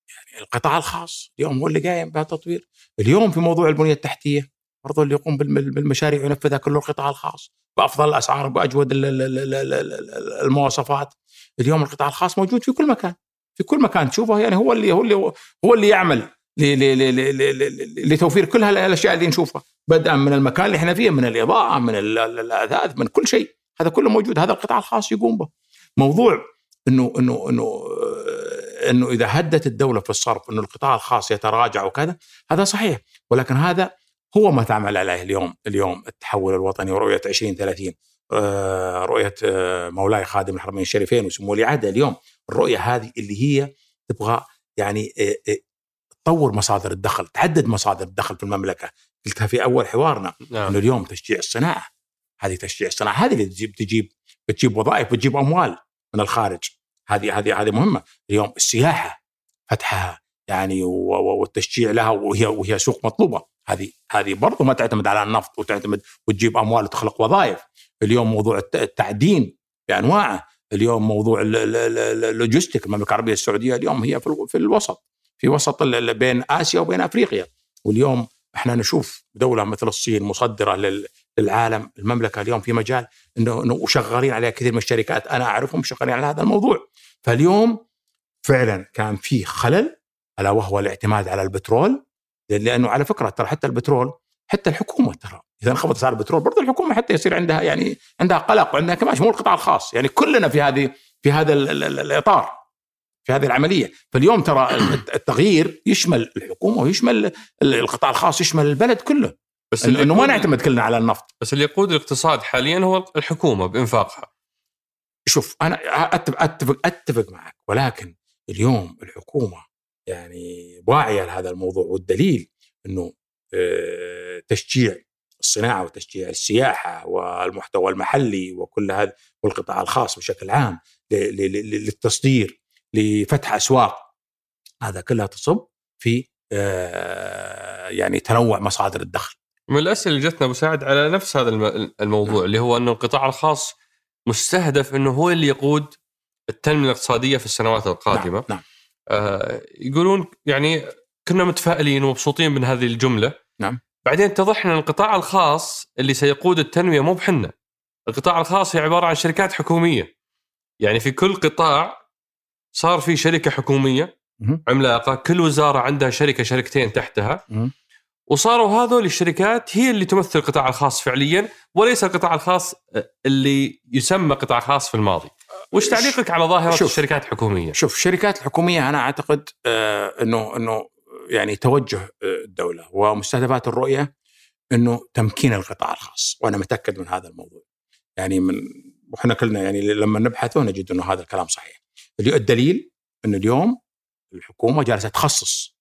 يعني القطاع الخاص اليوم هو اللي قايم بهالتطوير. اليوم في موضوع البنية التحتية برضو اللي يقوم بالمشاريع وينفذها كله القطاع الخاص بأفضل الأسعار بأجود المواصفات. اليوم القطاع الخاص موجود في كل مكان في كل مكان تشوفه يعني هو اللي هو اللي هو اللي يعمل لتوفير كل هالأشياء اللي نشوفها بدءا من المكان اللي إحنا فيه من الإضاءة من الأثاث من كل شيء. هذا كله موجود هذا القطاع الخاص يقوم به. موضوع إنه إنه إنه إنه إذا هدت الدولة في الصرف إنه القطاع الخاص يتراجع وكذا هذا صحيح. ولكن هذا هو ما تعمل عليه اليوم اليوم التحول الوطني ورؤية 2030 آه، رؤية آه، مولاي خادم الحرمين الشريفين وسمو ولي عهده اليوم. الرؤية هذه اللي هي تبغى يعني آه، تطور مصادر الدخل تعدد مصادر الدخل في المملكة. قلتها في أول حوارنا نعم. إنه اليوم تشجيع الصناعة. هذه تشجيع الصناعة. هذه اللي تجيب تجيب بتجيب وظائف بتجيب أموال من الخارج. هذه هذه هذه مهمة. اليوم السياحة فتحها يعني والتشجيع لها وهي وهي سوق مطلوبة. هذه هذه برضه ما تعتمد على النفط وتعتمد وتجيب أموال وتخلق وظائف. اليوم موضوع التعدين بأنواعه اليوم موضوع اللوجستيك المملكة العربية السعودية اليوم هي في الوسط في وسط بين آسيا وبين أفريقيا. واليوم إحنا نشوف دولة مثل الصين مصدرة للعالم المملكة اليوم في مجال إنه وشغالين عليها كثير من الشركات أنا أعرفهم شغالين على هذا الموضوع. فاليوم فعلا كان في خلل ألا وهو الاعتماد على البترول لأنه على فكرة ترى حتى البترول حتى الحكومة ترى. إذا انخفض اسعار البترول برضه الحكومة حتى يصير عندها يعني عندها قلق وعندها كمان مو القطاع الخاص. يعني كلنا في هذه في هذا الإطار. في هذه العملية. فاليوم ترى التغيير يشمل الحكومة ويشمل القطاع الخاص يشمل البلد كله. بس انه ما نعتمد كلنا على النفط. بس اللي يقود الاقتصاد حاليا هو الحكومة بإنفاقها. شوف أنا اتفق اتفق أتفق معك. ولكن اليوم الحكومة يعني واعية لهذا الموضوع. والدليل إنه آه، تشجيع الصناعة وتشجيع السياحة والمحتوى المحلي وكل هذا والقطاع الخاص بشكل عام للتصدير لفتح أسواق هذا كلها تصب في آه، يعني تنوع مصادر الدخل. من الأسئلة اللي جتنا مساعد على نفس هذا الموضوع نعم. اللي هو انه القطاع الخاص مستهدف إنه هو اللي يقود التنمية الاقتصادية في السنوات القادمة. نعم. نعم. آه يقولون يعني كنا متفائلين ومبسوطين من هذه الجملة. نعم. بعدين اتضح ان القطاع الخاص اللي سيقود التنمية مو بحنا. القطاع الخاص هي عبارة عن شركات حكومية. يعني في كل قطاع صار في شركة حكومية عملاقة كل وزارة عندها شركة شركتين تحتها. وصاروا هذول الشركات هي اللي تمثل القطاع الخاص فعليا وليس القطاع الخاص اللي يسمى قطاع خاص في الماضي. وش تعليقك على ظاهرة شوف. الشركات الحكومية؟ شوف الشركات الحكومية أنا أعتقد آه إنه إنه يعني توجه آه، الدولة ومستهدفات الرؤية إنه تمكين القطاع الخاص وأنا متأكد من هذا الموضوع. يعني من وإحنا كلنا يعني لما نبحثه نجد إنه هذا الكلام صحيح. الدليل إنه اليوم الحكومة جالسة تخصص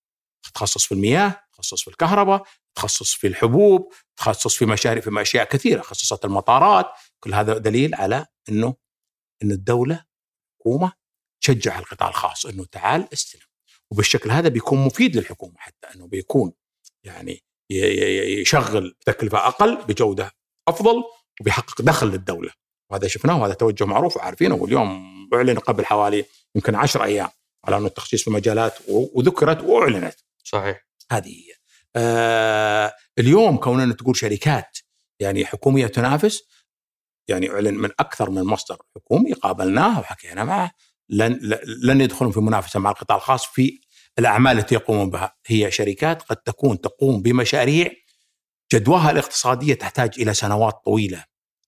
تخصص في المياه تخصص في الكهرباء تخصص في الحبوب تخصص في مشاريع في أشياء كثيرة خصصت المطارات. كل هذا دليل على إنه إن الدولة حكومه تشجع القطاع الخاص إنه تعال استلم. وبالشكل هذا بيكون مفيد للحكومة حتى إنه بيكون يعني يشغل بتكلفه أقل بجودة أفضل وبيحقق دخل للدولة. وهذا شفناه وهذا توجه معروف وعارفينه. واليوم أعلن قبل حوالي يمكن 10 أيام على انه التخصيص في مجالات وذكرت وأعلنت. صحيح. هذه هي. آه اليوم كوننا تقول شركات يعني حكومية تنافس يعني أعلن من أكثر من مصدر حكومي قابلناه وحكينا معه. لن لن يدخلون في منافسة مع القطاع الخاص في الأعمال التي يقومون بها. هي شركات قد تكون تقوم بمشاريع جدواها الاقتصادية تحتاج إلى سنوات طويلة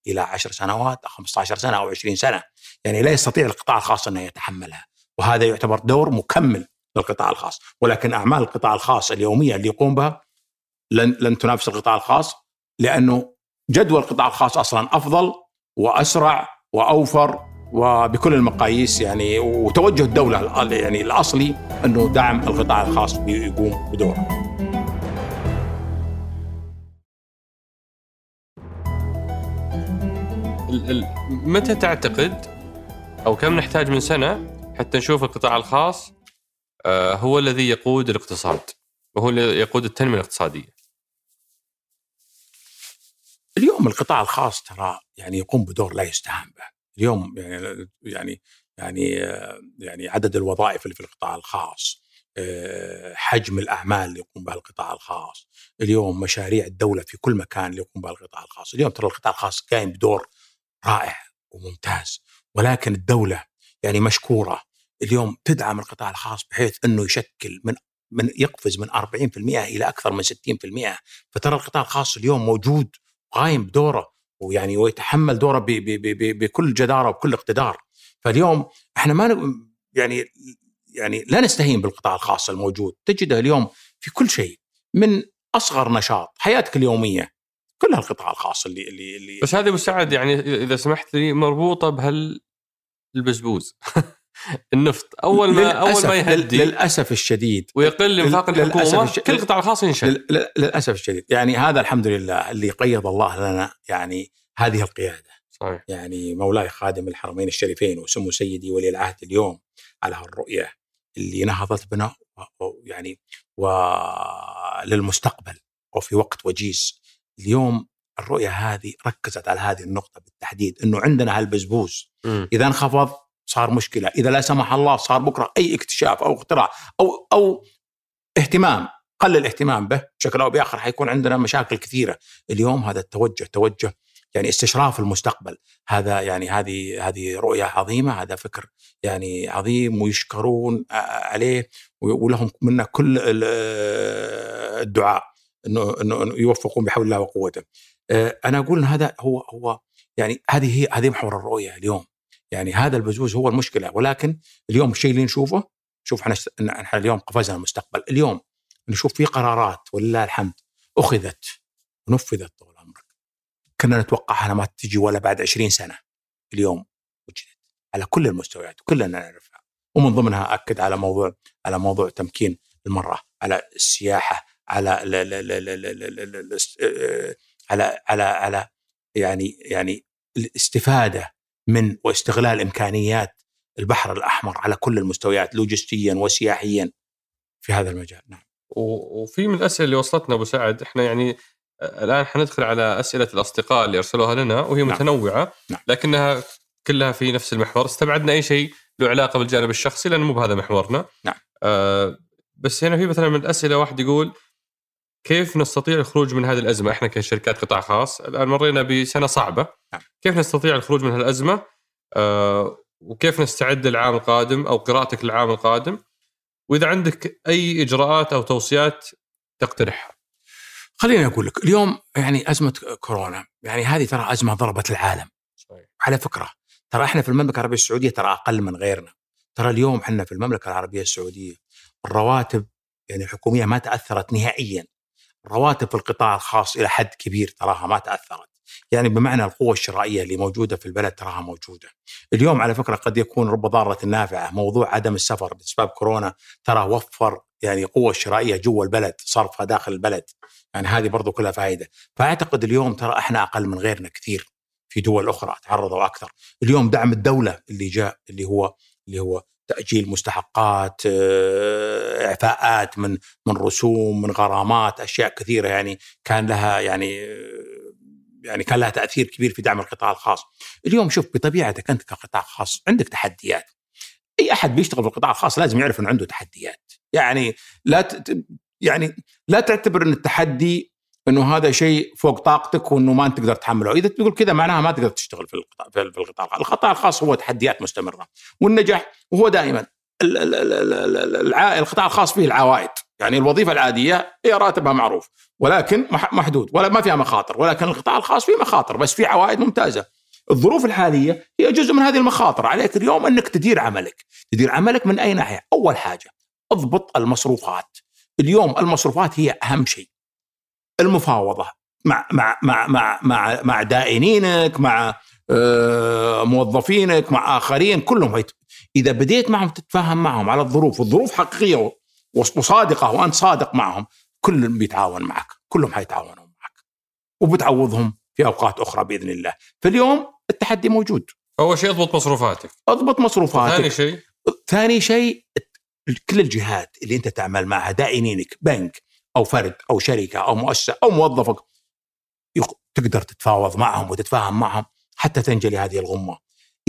إلى 10 سنوات أو 15 سنة أو 20 سنة. يعني لا يستطيع القطاع الخاص انه يتحملها. وهذا يعتبر دور مكمل للقطاع الخاص. ولكن أعمال القطاع الخاص اليومية اللي يقوم بها لن لن تنافس القطاع الخاص لأنه جدول القطاع الخاص أصلا أفضل وأسرع وأوفر وبكل المقاييس يعني وتوجه الدولة يعني الأصلي أنه دعم القطاع الخاص يقوم بدوره. متى تعتقد أو كم نحتاج من سنة حتى نشوف القطاع الخاص آه، هو الذي يقود الاقتصاد وهو اللي يقود التنمية الاقتصادية اليوم القطاع الخاص ترى يعني يقوم بدور لا يستهان به اليوم يعني يعني يعني يعني عدد الوظائف اللي في القطاع الخاص حجم الأعمال اللي يقوم بها القطاع الخاص اليوم مشاريع الدولة في كل مكان اللي يقوم بها القطاع الخاص. اليوم ترى القطاع الخاص قايم بدور رائع وممتاز ولكن الدولة يعني مشكورة. اليوم تدعم القطاع الخاص بحيث إنه يشكل من من يقفز من 40% إلى أكثر من 60% فترى القطاع الخاص اليوم موجود قايم بدوره ويعني ويتحمل دوره ب ب ب بكل جداره وبكل اقتدار. فاليوم إحنا ما يعني يعني لا نستهين بالقطاع الخاص الموجود. تجده اليوم في كل شيء من أصغر نشاط حياتك اليومية كلها القطاع الخاص اللي اللي اللي بس هذه مساعد يعني إذا سمحت لي مربوطة بهال البزبوز النفط. أول ما أول ما يهدي. للأسف الشديد. ويقل انفاق الحكومة. كل القطاع الخاص ينشل للأسف الشديد. يعني هذا الحمد لله اللي قيض الله لنا يعني هذه القيادة. صحيح. يعني مولاي خادم الحرمين الشريفين وسمو سيدي ولي العهد اليوم على هالرؤية اللي نهضت بنا يعني وللمستقبل وفي وقت وجيز. اليوم الرؤية هذه ركزت على هذه النقطة بالتحديد إنه عندنا هالبزبوز. إذا انخفض صار مشكلة. إذا لا سمح الله صار بكرة أي اكتشاف أو اختراع أو أو اهتمام قل الاهتمام به بشكل أو بآخر حيكون عندنا مشاكل كثيرة. اليوم هذا التوجه توجه يعني استشراف المستقبل. هذا يعني هذه هذه رؤية عظيمة هذا فكر يعني عظيم ويشكرون عليه ولهم منا كل الدعاء إنه إنه يوفقون بحول الله وقوته. أنا أقول إن هذا هو هو يعني هذه هي هذه محور الرؤية اليوم. يعني هذا البزوز هو المشكلة ولكن اليوم الشيء اللي نشوفه شوف إحنا إحنا اليوم قفزنا المستقبل اليوم نشوف في قرارات ولله الحمد اخذت ونفذت طول عمرك كنا نتوقعها ما تجي ولا بعد 20 سنه اليوم وجدت على كل المستويات كلنا نعرفها ومن ضمنها اكد على موضوع على موضوع تمكين المراه على السياحه على على على على يعني يعني الاستفاده من واستغلال إمكانيات البحر الأحمر على كل المستويات لوجستيا وسياحيا في هذا المجال نعم. وفي من الأسئلة اللي وصلتنا أبو سعد إحنا يعني الآن حندخل على أسئلة الأصدقاء اللي أرسلوها لنا وهي نعم. متنوعة نعم. لكنها كلها في نفس المحور استبعدنا أي شيء له علاقة بالجانب الشخصي لأنه مو بهذا محورنا نعم آه بس هنا في مثلا من الأسئلة واحد يقول كيف نستطيع الخروج من هذه الأزمة؟ إحنا كشركات قطاع خاص الآن مرينا بسنة صعبة. نعم. كيف نستطيع الخروج من هالأزمة؟ آه وكيف نستعد للعام القادم أو قراءتك للعام القادم؟ وإذا عندك أي إجراءات أو توصيات تقترحها. خليني أقول لك اليوم يعني أزمة كورونا يعني هذه ترى أزمة ضربت العالم. صحيح. على فكرة ترى إحنا في المملكة العربية السعودية ترى أقل من غيرنا. ترى اليوم إحنا في المملكة العربية السعودية الرواتب يعني الحكومية ما تأثرت نهائيا. رواتب في القطاع الخاص إلى حد كبير تراها ما تأثرت. يعني بمعنى القوة الشرائية اللي موجودة في البلد تراها موجودة. اليوم على فكرة قد يكون رب ضارة نافعة موضوع عدم السفر بسبب كورونا ترى وفر يعني قوة شرائية جوا البلد صرفها داخل البلد. يعني هذه برضو كلها فائدة فأعتقد اليوم ترى إحنا أقل من غيرنا كثير في دول أخرى تعرضوا أكثر. اليوم دعم الدولة اللي جاء اللي هو اللي هو تأجيل مستحقات آه، إعفاءات من من رسوم من غرامات أشياء كثيرة يعني كان لها يعني يعني كان لها تأثير كبير في دعم القطاع الخاص. اليوم شوف بطبيعتك انت كقطاع خاص عندك تحديات. أي أحد بيشتغل في القطاع الخاص لازم يعرف إنه عنده تحديات. يعني لا ت... يعني لا تعتبر إن التحدي إنه هذا شيء فوق طاقتك وإنه ما أنت تقدر تحمله، إذا تقول كذا معناها ما تقدر تشتغل في القطاع في القطاع القطاع الخاص هو تحديات مستمرة والنجاح وهو دائما القطاع الخاص فيه العوائد، يعني الوظيفة العادية هي راتبها معروف ولكن محدود ولا ما فيها مخاطر، ولكن القطاع الخاص فيه مخاطر بس فيه عوائد ممتازة. الظروف الحالية هي جزء من هذه المخاطر، عليك اليوم إنك تدير عملك، تدير عملك من أي ناحية؟ أول حاجة اضبط المصروفات. اليوم المصروفات هي أهم شيء. المفاوضة مع مع مع مع مع, مع دائنينك مع آه، موظفينك مع آخرين كلهم هيت. إذا بديت معهم تتفاهم معهم على الظروف والظروف حقيقية وصادقة وأنت صادق معهم كلهم بيتعاون معك كلهم حيتعاونوا معك وبتعوضهم في أوقات أخرى بإذن الله. فاليوم التحدي موجود. اول شيء اضبط مصروفاتك. أضبط مصروفاتك. ثاني شيء؟ ثاني شيء كل الجهات اللي أنت تعمل معها دائنينك بنك أو فرد أو شركة أو مؤسسة أو موظفك تقدر تتفاوض معهم وتتفاهم معهم حتى تنجلي هذه الغمة.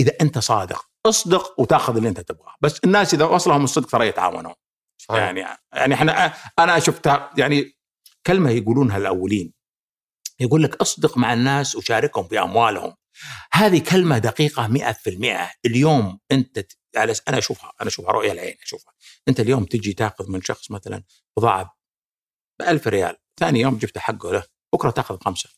إذا أنت صادق اصدق وتأخذ اللي أنت تبغاه. بس الناس إذا وصلهم الصدق ترى يتعاونون. يعني يعني إحنا أنا شفتها يعني كلمة يقولونها الأولين. يقول لك اصدق مع الناس وشاركهم في أموالهم. هذه كلمة دقيقة 100% اليوم أنت على- أنا أشوفها أنا أشوفها رؤية العين أشوفها. أنت اليوم تجي تأخذ من شخص مثلا بضاعه ب 1000 ريال. ثاني يوم جبت حقه له. بكرة تأخذ خمسة.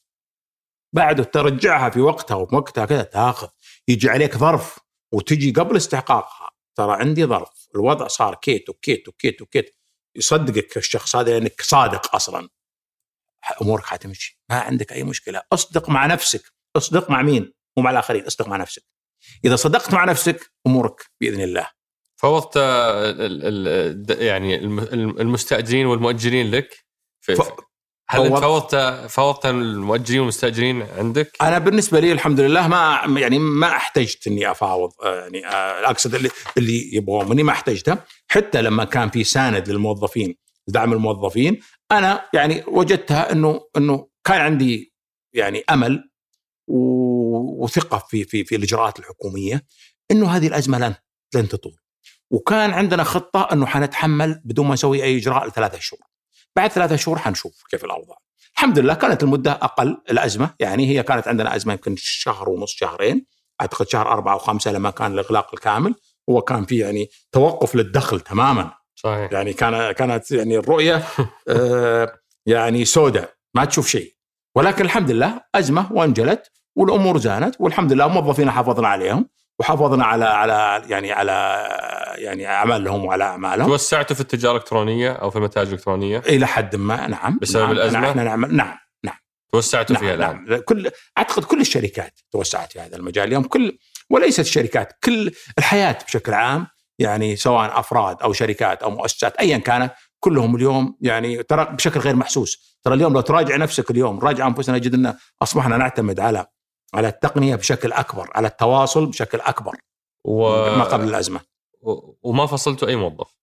بعده ترجعها في وقتها وبوقتها كذا تأخذ. يجي عليك ظرف وتجي قبل استحقاقها. ترى عندي ظرف. الوضع صار كيت وكيت وكيت وكيت يصدقك الشخص هذا لأنك صادق أصلا. أمورك حتمشي. ما عندك أي مشكلة. أصدق مع نفسك. أصدق مع مين؟ مو مع الآخرين. أصدق مع نفسك. إذا صدقت مع نفسك أمورك بإذن الله. فوضت يعني الم- الم- المستأجرين والمؤجرين لك؟ في ف- هل فوض- فوضت فوضت المؤجرين والمستأجرين عندك؟ أنا بالنسبة لي الحمد لله ما يعني ما احتجت إني أفاوض آه، يعني آه، أقصد اللي, اللي يبغون مني ما احتجته. حتى لما كان في ساند للموظفين دعم الموظفين أنا يعني وجدتها انه إنه كان عندي يعني أمل و- وثقة في في في الإجراءات الحكومية إنه هذه الأزمة لن لن تطول. وكان عندنا خطة إنه حنتحمل بدون ما نسوي أي إجراء لثلاثة شهور. بعد ثلاثة شهور حنشوف كيف الأوضاع. الحمد لله كانت المدة أقل الأزمة يعني هي كانت عندنا أزمة يمكن شهر ونص شهرين. أعتقد شهر أربعة وخمسة لما كان الإغلاق الكامل. هو كان في يعني توقف للدخل تماما. صحيح. يعني كان كانت يعني الرؤية آه، يعني سوداء ما تشوف شيء. ولكن الحمد لله أزمة وانجلت والأمور زانت والحمد لله موظفينا حافظنا عليهم. وحافظنا على على يعني على يعني أعمالهم وعلى أعمالهم. توسعتوا في التجارة الإلكترونية أو في المتاجر الإلكترونية؟ إلى حد ما نعم. بسبب نعم الأزمة؟ إحنا نعمل نعم توسعتوا نعم, فيها الان نعم. كل أعتقد كل الشركات توسعت في هذا المجال. اليوم كل وليست الشركات كل الحياة بشكل عام يعني سواء أفراد أو شركات أو مؤسسات ايا كانت كلهم اليوم يعني ترى بشكل غير محسوس. ترى اليوم لو تراجع نفسك اليوم راجع أنفسنا نجد إن أصبحنا نعتمد على على التقنية بشكل أكبر على التواصل بشكل أكبر و... ما قبل الأزمة. و... وما فصلتوا أي موظف.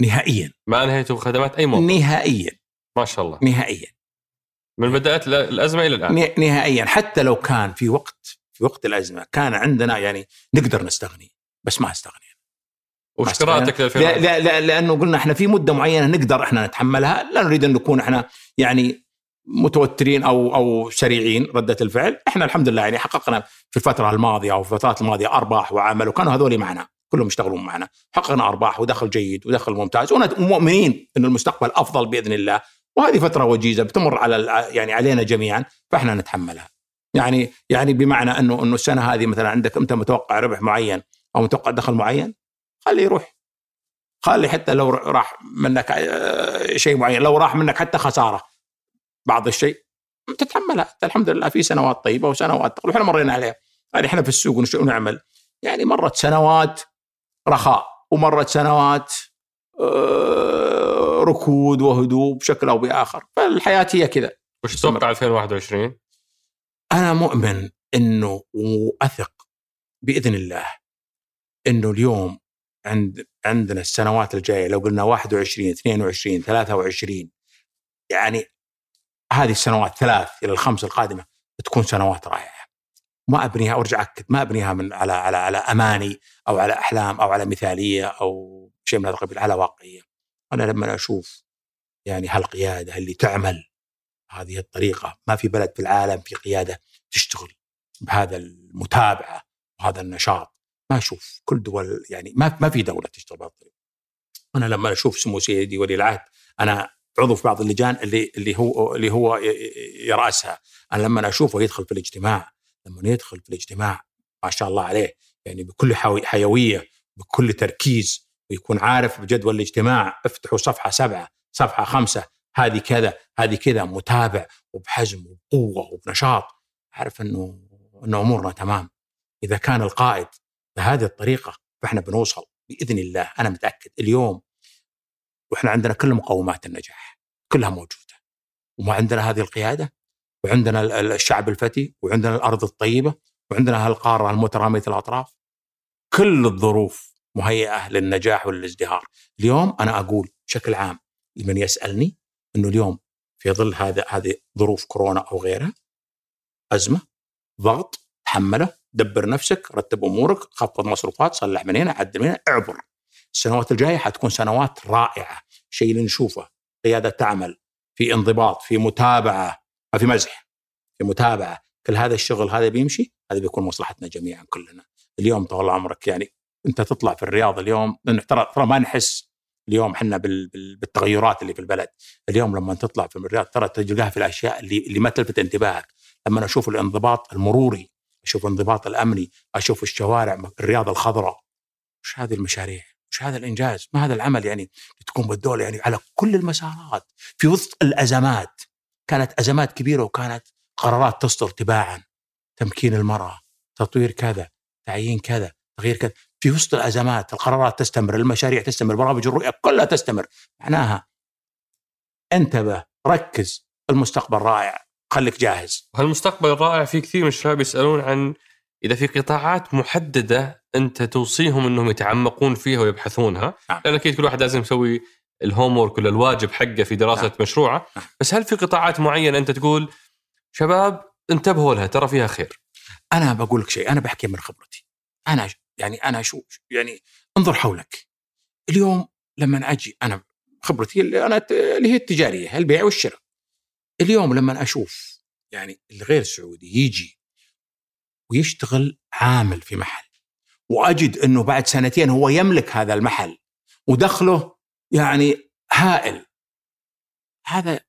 نهائيا. ما انهيتوا خدمات أي موظف. نهائيا. ما شاء الله. نهائيا. من بدات ال- الأزمة إلى الآن. نه- نهائيا. حتى لو كان في وقت في وقت الأزمة كان عندنا يعني نقدر نستغني بس ما استغنينا. وش قراءتك لا, لا, لا لأنه قلنا إحنا في مدة معينة نقدر إحنا نتحملها لا نريد أن نكون إحنا يعني متوترين أو أو سريعين ردة الفعل، إحنا الحمد لله يعني حققنا في الفترة الماضية أو في الفترات الماضية أرباح وعمل وكانوا هذول معنا. كلهم يشتغلون معنا، حققنا أرباح ودخل جيد ودخل ممتاز. ومؤمنين ان المستقبل أفضل بإذن الله. وهذه فترة وجيزة بتمر على يعني علينا جميعا فإحنا نتحملها. يعني يعني بمعنى انه إنه السنة هذه مثلا عندك أنت متوقع ربح معين أو متوقع دخل معين خليه يروح. خلي حتى لو راح منك آه، شيء معين لو راح منك حتى خسارة. بعض الشيء. تتحملها. الحمد لله في سنوات طيبة وسنوات إحنا مرينا عليها. يعني إحنا في السوق ونعمل. يعني مرت سنوات رخاء ومرت سنوات آه، ركود وهدوء بشكل أو بآخر. فالحياة هي كذا. وش تتوقع 2021 أنا مؤمن إنه وأثق بإذن الله إنه اليوم عند عندنا السنوات الجاية لو قلنا 21 22 23 يعني هذه السنوات ثلاث إلى الخمس القادمة تكون سنوات رائعة. ما أبنيها وارجع أكد ما أبنيها من على على على أماني أو على أحلام أو على مثالية أو شيء من هذا القبيل على واقعية. أنا لما أشوف يعني هالقيادة اللي تعمل هذه الطريقة ما في بلد في العالم في قيادة تشتغل بهذا المتابعة وهذا النشاط ما أشوف كل دول يعني ما ما في دولة تشتغل بهذه الطريقة. أنا لما أشوف سمو سيدي ولي العهد أنا عضو في بعض اللجان اللي اللي هو اللي هو يرأسها، أنا لما أشوفه يدخل في الاجتماع لما يدخل في الاجتماع ما شاء الله عليه يعني بكل حيوي- حيوية بكل تركيز ويكون عارف بجدول الاجتماع افتحوا صفحة سبعة صفحة خمسة هذه كذا هذه كذا متابع وبحزم وبقوة وبنشاط. عارف إنه إنه أمورنا تمام. إذا كان القائد بهذه الطريقة فإحنا بنوصل بإذن الله. أنا متأكد. اليوم وإحنا عندنا كل مقومات النجاح كلها موجودة. وما عندنا هذه القيادة وعندنا ال- ال- الشعب الفتي وعندنا الأرض الطيبة وعندنا هالقارة المترامية الأطراف. كل الظروف مهيئة للنجاح وللازدهار اليوم أنا أقول بشكل عام لمن يسألني إنه اليوم في ظل هذا هذه ظروف كورونا أو غيرها أزمة ضغط تحمله دبر نفسك رتب أمورك خفض مصروفات صلح من هنا عدل من هنا اعبر. السنوات الجاية حتكون سنوات رائعة. شيء اللي نشوفه قيادة تعمل في انضباط في متابعة ما في مزح في متابعة. كل هذا الشغل هذا بيمشي هذا بيكون مصلحتنا جميعا كلنا. اليوم طول عمرك يعني أنت تطلع في الرياض اليوم ترى ترى ما نحس اليوم إحنا بالتغيرات اللي في البلد. اليوم لما تطلع في الرياض ترى تلقاها في الأشياء اللي اللي ما تلفت انتباهك. لما أشوف الانضباط المروري أشوف الانضباط الأمني أشوف الشوارع الرياض الخضراء وش هذه المشاريع؟ وش هذا الإنجاز؟ ما هذا العمل يعني؟ تكون بالدولة يعني على كل المسارات في وسط الأزمات. كانت أزمات كبيرة وكانت قرارات تصدر تباعا. تمكين المرأة تطوير كذا تعيين كذا تغيير كذا. في وسط الأزمات القرارات تستمر المشاريع تستمر برامج الرؤية كلها تستمر. معناها انتبه ركز المستقبل رائع. خليك جاهز. هالمستقبل الرائع في كثير من الشباب يسألون عن إذا في قطاعات محددة أنت توصيهم أنهم يتعمقون فيها ويبحثونها نعم. لأن أكيد كل واحد لازم يسوي الهوم ورك ولا الواجب حقه في دراسة نعم. مشروعه نعم. بس هل في قطاعات معينة أنت تقول شباب انتبهوا لها ترى فيها خير أنا بقول لك شيء أنا بحكي من خبرتي أنا يعني أنا شو يعني انظر حولك اليوم لما أجي أنا خبرتي اللي أنا اللي هي التجارية البيع والشراء اليوم لما أشوف يعني الغير سعودي يجي ويشتغل عامل في محل. وأجد إنه بعد سنتين هو يملك هذا المحل ودخله يعني هائل. هذا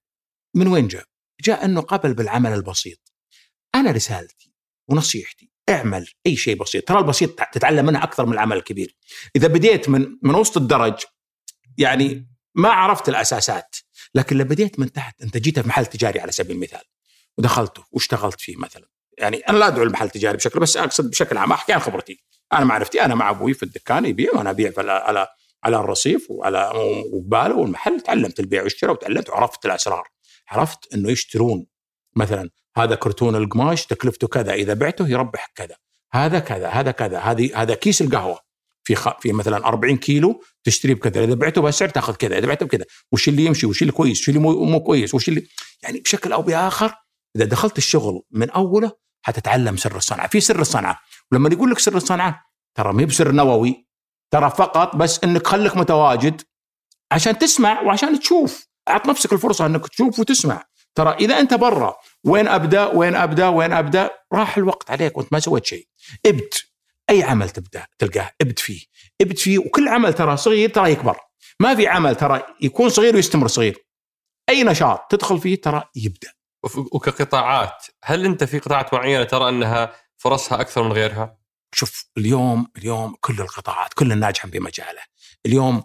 من وين جاء؟ جاء إنه قبل بالعمل البسيط. أنا رسالتي ونصيحتي اعمل أي شيء بسيط. ترى البسيط تتعلم منه أكثر من العمل الكبير. إذا بديت من من وسط الدرج يعني ما عرفت الأساسات لكن لو بديت من تحت أنت جيت في محل تجاري على سبيل المثال ودخلته واشتغلت فيه مثلا. يعني أنا لا أدعو المحل التجاري بشكل بس أقصد بشكل عام أحكي عن خبرتي. أنا معرفتي أنا مع أبوي في الدكان يبيع وأنا أبيع على على الرصيف وعلى وقباله والمحل. تعلمت البيع والشراء وتعلمت وعرفت الأسرار. عرفت إنه يشترون. مثلا هذا كرتون القماش تكلفته كذا إذا بعته يربح كذا. هذا كذا هذا كذا هذه هذا كيس القهوة. في خ... في مثلا 40 كيلو تشتريه بكذا. إذا بعته بهالسعر تأخذ كذا إذا بعته بكذا. وش اللي يمشي؟ وش اللي كويس؟ وش اللي مو, مو كويس؟ وش اللي يعني بشكل أو بآخر إذا دخلت الشغل من أوله حتتعلم سر الصنعة. في سر الصنعة. ولما يقول لك سر الصنعة ترى ما بسر نووي ترى فقط بس إنك خليك متواجد عشان تسمع وعشان تشوف. أعط نفسك الفرصة إنك تشوف وتسمع. ترى إذا أنت برا وين أبدأ؟ وين أبدأ؟ وين أبدأ؟ راح الوقت عليك وأنت ما سويت شيء. ابد. أي عمل تبدأ تلقاه ابد فيه. ابد فيه وكل عمل ترى صغير ترى يكبر. ما في عمل ترى يكون صغير ويستمر صغير. أي نشاط تدخل فيه ترى يبدأ. وكقطاعات هل أنت في قطاعات معينة ترى أنها فرصها أكثر من غيرها؟ شوف اليوم اليوم كل القطاعات كل الناجح بمجاله اليوم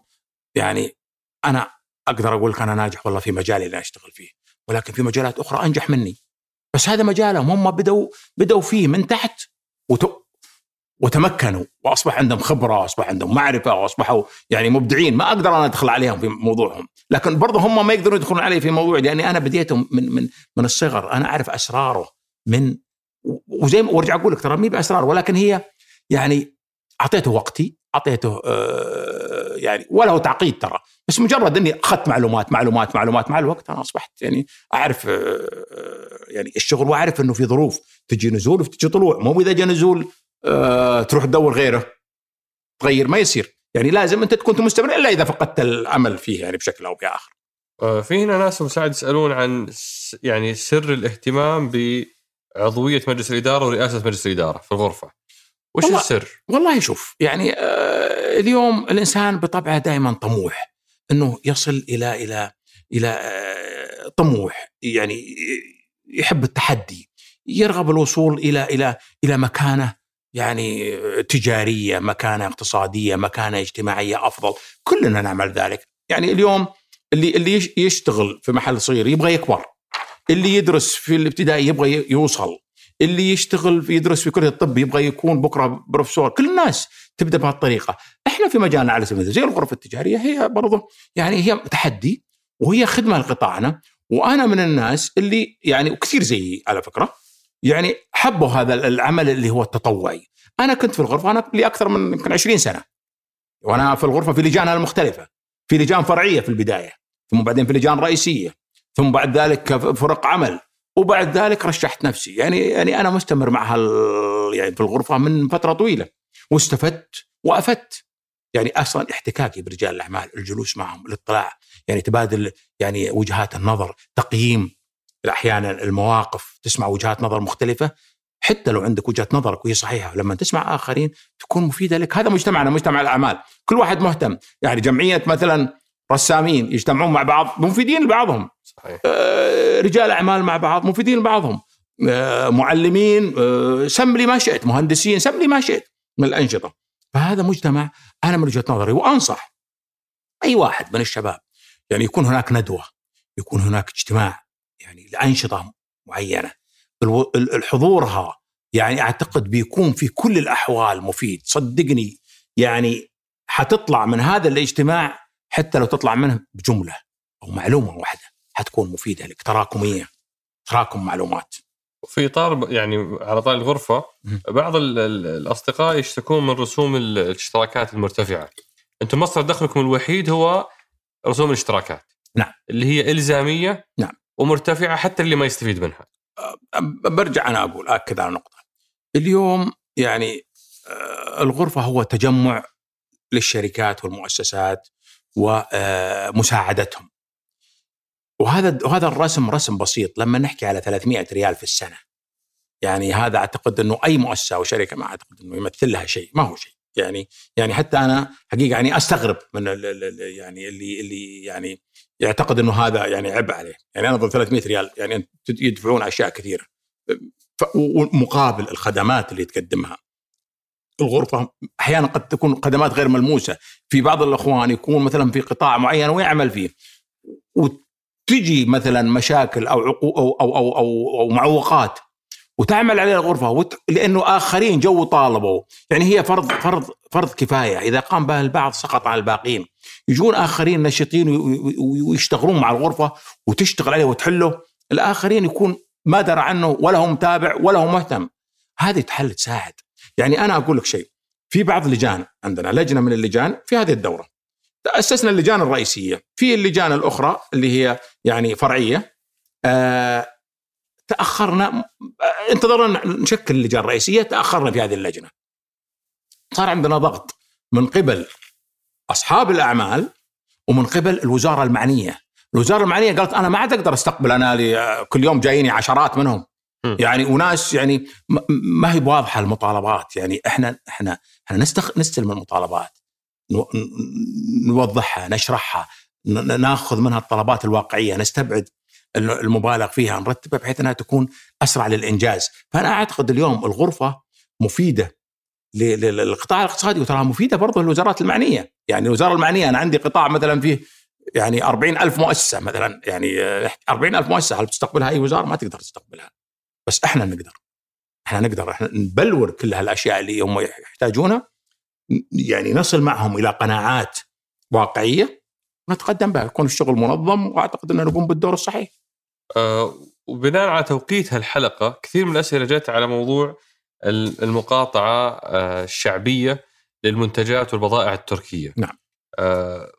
يعني أنا أقدر أقول لك أنا ناجح والله في مجالي اللي أشتغل فيه ولكن في مجالات أخرى أنجح مني بس هذا مجالهم هم بدوا بدوا فيه من تحت. وتمكنوا وأصبح عندهم خبرة واصبح عندهم معرفة واصبحوا يعني مبدعين. ما أقدر أنا أدخل عليهم في موضوعهم. لكن برضه هم ما يقدرون يدخلون علي في موضوع لأني أنا بديتهم من من من الصغر. أنا أعرف أسراره من وزي ما وارجع أقول لك ترى مي بأسرار ولكن هي يعني أعطيته وقتي أعطيته آه يعني ولا هو تعقيد ترى. بس مجرد إني أخذت معلومات معلومات معلومات مع الوقت أنا أصبحت يعني أعرف آه، يعني الشغل وأعرف إنه في ظروف. تجي نزول وتجي طلوع. مو إذا جاء نزول آه تروح تدور غيره تغير ما يصير يعني لازم أنت تكون مستمر إلا إذا فقدت الامل فيه يعني بشكل أو بآخر. آه في هنا ناس مساعد يسألون عن يعني سر الاهتمام بعضوية مجلس الإدارة ورئاسة مجلس الإدارة في الغرفة. وش والله السر؟ والله شوف يعني آه اليوم الإنسان بطبعه دائما طموح إنه يصل إلى إلى إلى آه طموح يعني يحب التحدي يرغب الوصول إلى إلى إلى مكانه يعني تجارية، مكانة اقتصادية، مكانة اجتماعية أفضل، كلنا نعمل ذلك، يعني اليوم اللي اللي يشتغل في محل صغير يبغى يكبر. اللي يدرس في الابتدائي يبغى يوصل، اللي يشتغل في يدرس في كلية الطب يبغى يكون بكرة بروفيسور. كل الناس تبدأ بهالطريقة. إحنا في مجالنا على سبيل المثال زي الغرف التجارية هي برضه يعني هي تحدي وهي خدمة لقطاعنا. وأنا من الناس اللي يعني وكثير زيي على فكرة يعني حبوا هذا العمل اللي هو التطوعي. أنا كنت في الغرفة أنا لي أكثر من يمكن 20 سنة. وأنا في الغرفة في لجانها المختلفة. في لجان فرعية في البداية ثم بعدين في لجان رئيسية ثم بعد ذلك فرق عمل وبعد ذلك رشحت نفسي. يعني يعني أنا مستمر مع هال يعني في الغرفة من فترة طويلة. واستفدت وأفدت. يعني أصلا احتكاكي برجال الأعمال الجلوس معهم الاطلاع يعني تبادل يعني وجهات النظر تقييم. أحيانا المواقف تسمع وجهات نظر مختلفة حتى لو عندك وجهة نظرك وهي صحيحة لما تسمع آخرين تكون مفيدة لك. هذا مجتمعنا مجتمع الأعمال. كل واحد مهتم. يعني جمعية مثلا رسامين يجتمعون مع بعض مفيدين لبعضهم. صحيح. آه رجال أعمال مع بعض مفيدين لبعضهم. آه معلمين آه سم لي ما شئت. مهندسين سم لي ما شئت من الأنشطة. فهذا مجتمع أنا من وجهة نظري وأنصح أي واحد من الشباب يعني يكون هناك ندوة يكون هناك اجتماع. يعني لأنشطة معينة. حضورها يعني أعتقد بيكون في كل الأحوال مفيد. صدقني يعني حتطلع من هذا الاجتماع حتى لو تطلع منه بجملة أو معلومة واحدة حتكون مفيدة لك. تراكمية. تراكم معلومات. في اطار يعني على طار الغرفة بعض الأصدقاء يشتكون من رسوم الاشتراكات المرتفعة. أنتم مصدر دخلكم الوحيد هو رسوم الاشتراكات. نعم. اللي هي إلزامية نعم. ومرتفعة حتى اللي ما يستفيد منها. برجع أنا أقول أكد على نقطة. اليوم يعني آه، الغرفة هو تجمع للشركات والمؤسسات ومساعدتهم وهذا وهذا الرسم رسم بسيط. لما نحكي على 300 ريال في السنة يعني هذا أعتقد إنه أي مؤسسة أو شركة ما أعتقد إنه يمثل لها شيء ما هو شيء. يعني يعني حتى أنا حقيقة يعني أستغرب من يعني اللي اللي يعني يعتقد إنه هذا يعني عبء عليه، يعني أنا أظن 300 ريال يعني يدفعون أشياء كثيره مقابل الخدمات اللي تقدمها. الغرفة أحيانا قد تكون خدمات غير ملموسة، في بعض الأخوان يكون مثلا في قطاع معين ويعمل فيه. وتجي مثلا مشاكل أو عقو أو أو أو, أو, أو معوقات وتعمل عليه الغرفة وت... لأنه آخرين جو طالبوا. يعني هي فرض فرض فرض كفاية. إذا قام به البعض سقط على الباقين. يجون آخرين نشيطين ويشتغلون مع الغرفة وتشتغل عليه وتحله. الآخرين يكون ما درى عنه ولا هو متابع ولا هو مهتم. هذه تحل تساعد. يعني أنا أقول لك شيء. في بعض اللجان عندنا لجنة من اللجان في هذه الدورة. اسسنا اللجان الرئيسية. في اللجان الأخرى اللي هي يعني فرعية. آه تأخرنا انتظرنا نشكل اللجان الرئيسية تأخرنا في هذه اللجنة. صار عندنا ضغط من قبل أصحاب الأعمال ومن قبل الوزارة المعنية. الوزارة المعنية قالت أنا ما عاد أقدر أستقبل أنا لي كل يوم جاييني عشرات منهم. م. يعني وناس يعني ما هي واضحة المطالبات. يعني إحنا إحنا إحنا نستخ... نستلم المطالبات نوضحها نشرحها ناخذ منها الطلبات الواقعية نستبعد المبالغ فيها نرتبها بحيث إنها تكون أسرع للإنجاز. فأنا أعتقد اليوم الغرفة مفيدة للقطاع الاقتصادي وتراها مفيدة برضه للوزارات المعنية. يعني الوزاره المعنية أنا عندي قطاع مثلا فيه يعني أربعين ألف مؤسسة مثلا يعني أربعين ألف مؤسسة هل تستقبلها أي وزارة؟ ما تقدر تستقبلها. بس إحنا نقدر. إحنا نقدر إحنا نبلور كل هالأشياء اللي هم يحتاجونها يعني نصل معهم إلى قناعات واقعية نتقدم بها. يكون الشغل منظم وأعتقد ان نقوم بالدور الصحيح. أه وبناء على توقيت هالحلقة كثير من الأسئلة جت على موضوع المقاطعة أه الشعبية للمنتجات والبضائع التركية. نعم. أه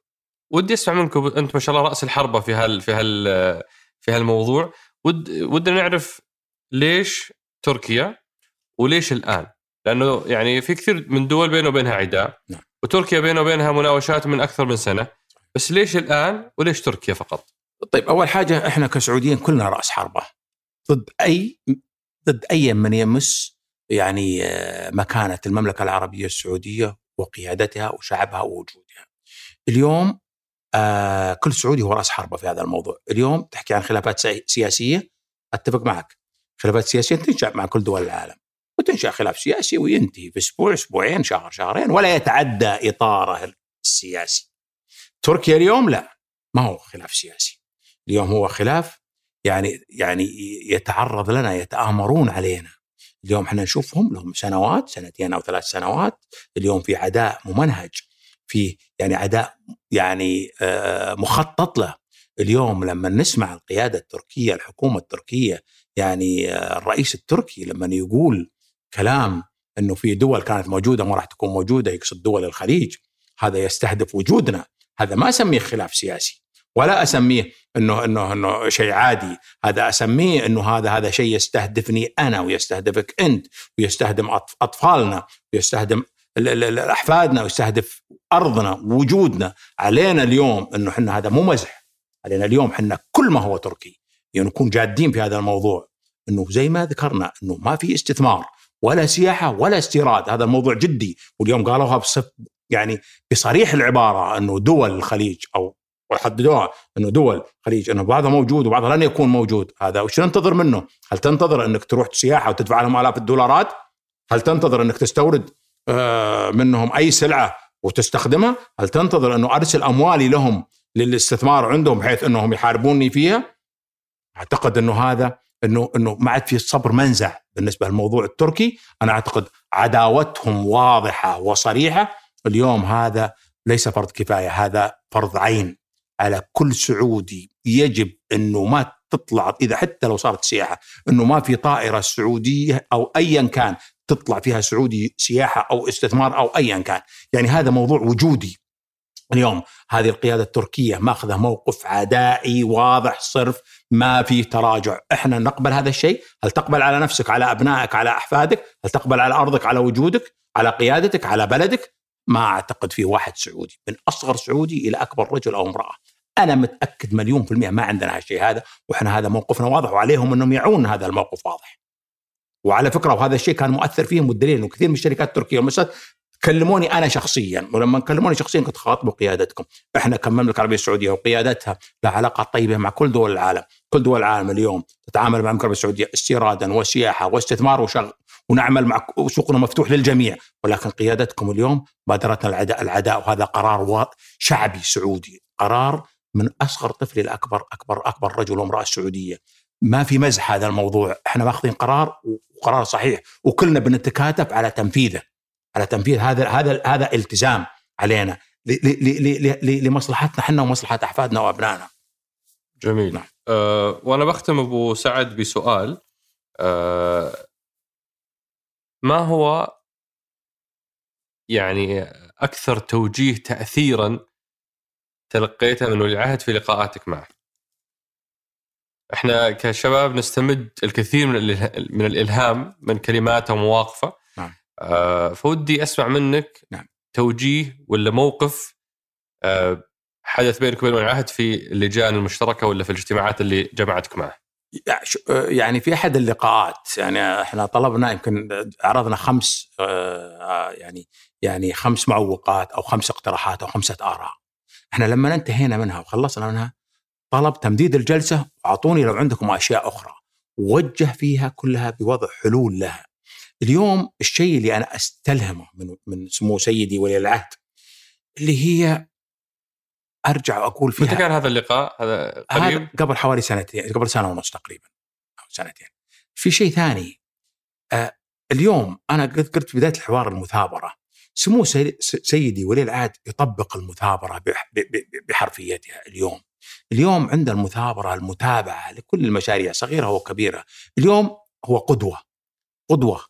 ودي أسمع منكم انت ما شاء الله رأس الحربة في هال في هال في هالموضوع ود ودنا نعرف ليش تركيا وليش الآن؟ لأنه يعني في كثير من دول بينه وبينها عداء نعم. وتركيا بينه وبينها مناوشات من أكثر من سنة بس ليش الآن وليش تركيا فقط؟ طيب أول حاجة إحنا كسعوديين كلنا رأس حربة ضد أي ضد أي من يمس يعني آه، مكانة المملكة العربية السعودية وقيادتها وشعبها ووجودها. اليوم آه كل سعودي هو رأس حربة في هذا الموضوع، اليوم تحكي عن خلافات سياسية أتفق معك. خلافات سياسية تنشأ مع كل دول العالم. وتنشأ خلاف سياسي وينتهي في أسبوع أسبوعين شهر شهرين ولا يتعدى إطاره السياسي. تركيا اليوم لا ما هو خلاف سياسي اليوم هو خلاف يعني يعني يتعرض لنا يتآمرون علينا. اليوم إحنا نشوفهم لهم سنوات سنتين أو ثلاث سنوات. اليوم في عداء ممنهج في يعني عداء يعني آه، مخطط له. اليوم لما نسمع القيادة التركية الحكومة التركية يعني آه، الرئيس التركي لما يقول كلام إنه في دول كانت موجودة ما راح تكون موجودة يقصد دول الخليج هذا يستهدف وجودنا. هذا ما أسميه خلاف سياسي. ولا أسميه انه انه إنه شيء عادي. هذا أسميه إنه هذا هذا شيء يستهدفني أنا ويستهدفك أنت ويستهدم أطفالنا ويستهدم أحفادنا ويستهدف أرضنا وجودنا علينا اليوم إنه إحنا هذا مو مزح. علينا اليوم إحنا كل ما هو تركي. يعني نكون جادين في هذا الموضوع. إنه زي ما ذكرنا إنه ما في استثمار ولا سياحة ولا استيراد. هذا الموضوع جدي. واليوم قالوها بصف يعني بصريح العبارة إنه دول الخليج أو وحددوها إنه دول الخليج إنه بعضها موجود وبعضها لن يكون موجود هذا وش ننتظر منه؟ هل تنتظر إنك تروح سياحة وتدفع لهم آلاف الدولارات؟ هل تنتظر إنك تستورد آه، منهم أي سلعة وتستخدمها؟ هل تنتظر إنه أرسل أموالي لهم للاستثمار عندهم بحيث إنهم يحاربوني فيها؟ أعتقد إنه هذا إنه إنه ما عاد في الصبر منزع بالنسبة للموضوع التركي، أنا أعتقد عداوتهم واضحة وصريحة، اليوم هذا ليس فرض كفاية، هذا فرض عين على كل سعودي يجب إنه ما تطلع إذا حتى لو صارت سياحة إنه ما في طائرة سعودية أو ايا كان تطلع فيها سعودي سياحة أو استثمار أو ايا كان، يعني هذا موضوع وجودي. اليوم هذه القيادة التركية ماخذة موقف عدائي واضح صرف ما في تراجع. إحنا نقبل هذا الشيء؟ هل تقبل على نفسك على أبنائك على أحفادك؟ هل تقبل على أرضك على وجودك على قيادتك على بلدك؟ ما أعتقد في واحد سعودي. من أصغر سعودي إلى أكبر رجل أو امرأة. أنا متأكد مليون في المئه ما عندنا هالشيء هذا وإحنا هذا موقفنا واضح وعليهم إنهم يعون هذا الموقف واضح. وعلى فكرة وهذا الشيء كان مؤثر فيهم والدليل إنه كثير من الشركات التركية والمؤسسات كلموني أنا شخصيا ولما كلموني شخصيا كنت خاطبوا قيادتكم. إحنا كمملكه العربيه السعوديه وقيادتها لها علاقات طيبة مع كل دول العالم. كل دول العالم اليوم تتعامل مع المملكه العربيه السعوديه استيرادا وسياحة واستثمار وشغل ونعمل مع سوقنا مفتوح للجميع. ولكن قيادتكم اليوم بادرتنا العداء العداء وهذا قرار شعبي سعودي. قرار من أصغر طفل إلى أكبر أكبر اكبر رجل وامرأة سعودية ما في مزح هذا الموضوع إحنا ماخذين قرار وقرار صحيح وكلنا بنتكاتف على تنفيذه على تنفيذ هذا هذا هذا التزام علينا لمصلحتنا إحنا ومصلحة أحفادنا وأبنائنا. جميل. نعم. أه وأنا بختم أبو سعد بسؤال أه ما هو يعني أكثر توجيه تاثيرا تلقيته من ولي العهد في لقاءاتك معه؟ إحنا كشباب نستمد الكثير من من الإلهام من كلماته ومواقفه آه فودي أسمع منك نعم. توجيه ولا موقف آه حدث بينك وبين العهد في اللجان المشتركة ولا في الاجتماعات اللي جمعتك معه؟ يعني في أحد اللقاءات يعني إحنا طلبنا يمكن عرضنا خمس آه، يعني يعني خمس معوقات أو خمس اقتراحات أو خمسة آراء. إحنا لما انتهينا منها وخلصنا منها طلب تمديد الجلسة وأعطوني لو عندكم أشياء أخرى. وجه فيها كلها بوضع حلول لها. اليوم الشيء اللي أنا أستلهمه من من سمو سيدي ولي العهد اللي هي أرجع وأقول فيها متى كان هذا اللقاء؟ هذا قريب؟ قبل حوالي سنتين قبل سنة ونص تقريبا أو سنتين. في شيء ثاني آه اليوم أنا قلت قلت في بداية الحوار المثابرة سمو سيدي ولي العهد يطبق المثابرة بحرفيتها اليوم. اليوم عند المثابرة المتابعة لكل المشاريع صغيرة وكبيره، اليوم هو قدوة. قدوة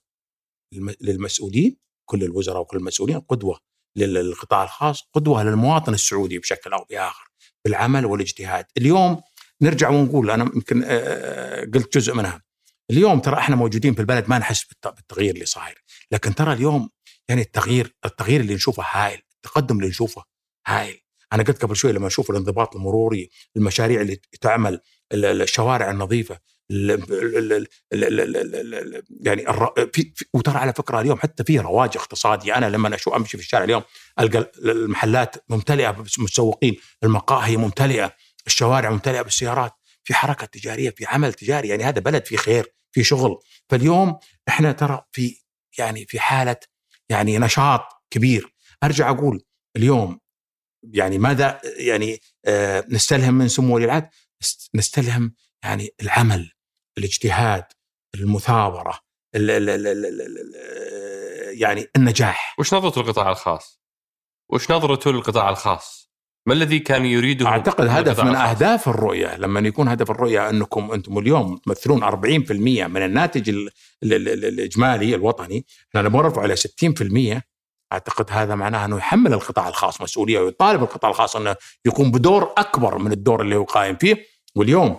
للمسؤولين كل الوزراء وكل المسؤولين قدوة للقطاع الخاص قدوة للمواطن السعودي بشكل أو بآخر بالعمل والاجتهاد. اليوم نرجع ونقول أنا يمكن قلت جزء منها. اليوم ترى إحنا موجودين في البلد ما نحس بالتغيير اللي صاير. لكن ترى اليوم يعني التغيير التغيير اللي نشوفه هائل التقدم اللي نشوفه هائل أنا قلت قبل شوي لما أشوف الانضباط المروري المشاريع اللي تعمل الشوارع النظيفه يعني وترى على فكره اليوم حتى في رواج اقتصادي أنا لما أشوف امشي في الشارع اليوم القى المحلات ممتلئه بالمسوقين المقاهي ممتلئه الشوارع ممتلئه بالسيارات في حركه تجاريه في عمل تجاري يعني هذا بلد في خير في شغل فاليوم إحنا ترى في يعني في حاله يعني نشاط كبير أرجع أقول اليوم يعني ماذا يعني آه نستلهم من سمو ولي العهد نستلهم يعني العمل الاجتهاد المثابرة ال ال ال ال ال يعني النجاح وش نظرته للقطاع الخاص؟ وش نظرته للقطاع الخاص؟ ما الذي كان يريده أعتقد هدف من. أهداف الرؤية لما يكون هدف الرؤية أنكم أنتم اليوم تمثلون 40% من الناتج الإجمالي الوطني إحنا نبغى نرفع إلى 60% أعتقد هذا معناه أنه يحمل القطاع الخاص مسؤولية ويطالب القطاع الخاص أنه يقوم بدور أكبر من الدور اللي هو قائم فيه واليوم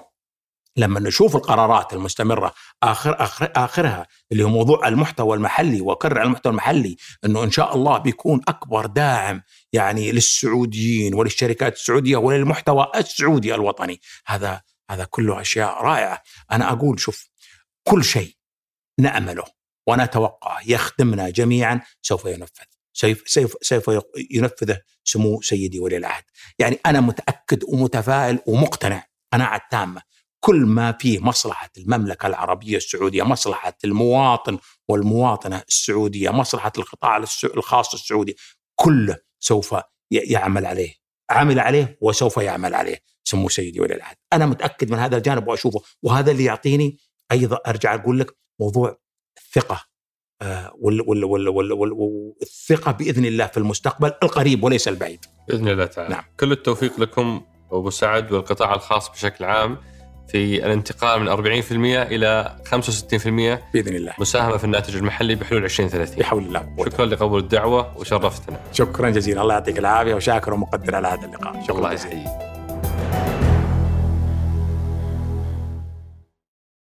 لما نشوف القرارات المستمرة اخر اخر آخرها اللي هو موضوع المحتوى المحلي وكرر المحتوى المحلي إنه إن شاء الله بيكون أكبر داعم يعني للسعوديين وللشركات السعودية وللمحتوى السعودي الوطني. هذا هذا كله أشياء رائعة. أنا أقول شوف كل شيء نأمله ونتوقع يخدمنا جميعا سوف ينفذ. سيف سيف سيف ينفذه سمو سيدي ولي العهد. يعني أنا متأكد ومتفائل ومقتنع. قناعة تامة. كل ما فيه مصلحة المملكة العربية السعودية مصلحة المواطن والمواطنة السعودية مصلحة القطاع الخاص السعودي كله سوف يعمل عليه. عمل عليه وسوف يعمل عليه سمو سيدي ولي العهد. أنا متأكد من هذا الجانب وأشوفه. وهذا اللي يعطيني أيضا أرجع أقول لك موضوع الثقة آه، والثقة بإذن الله في المستقبل القريب وليس البعيد. بإذن الله تعالى. نعم. كل التوفيق لكم أبو سعد والقطاع الخاص بشكل عام. في الانتقال من 40% إلى 65% بإذن الله. مساهمة في الناتج المحلي بحلول 2030 بحول الله شكرا لقبول الدعوة وشرفتنا. شكرا جزيلا. الله يعطيك العافية وشاكر ومقدر على هذا اللقاء. شكرا الله يحييك.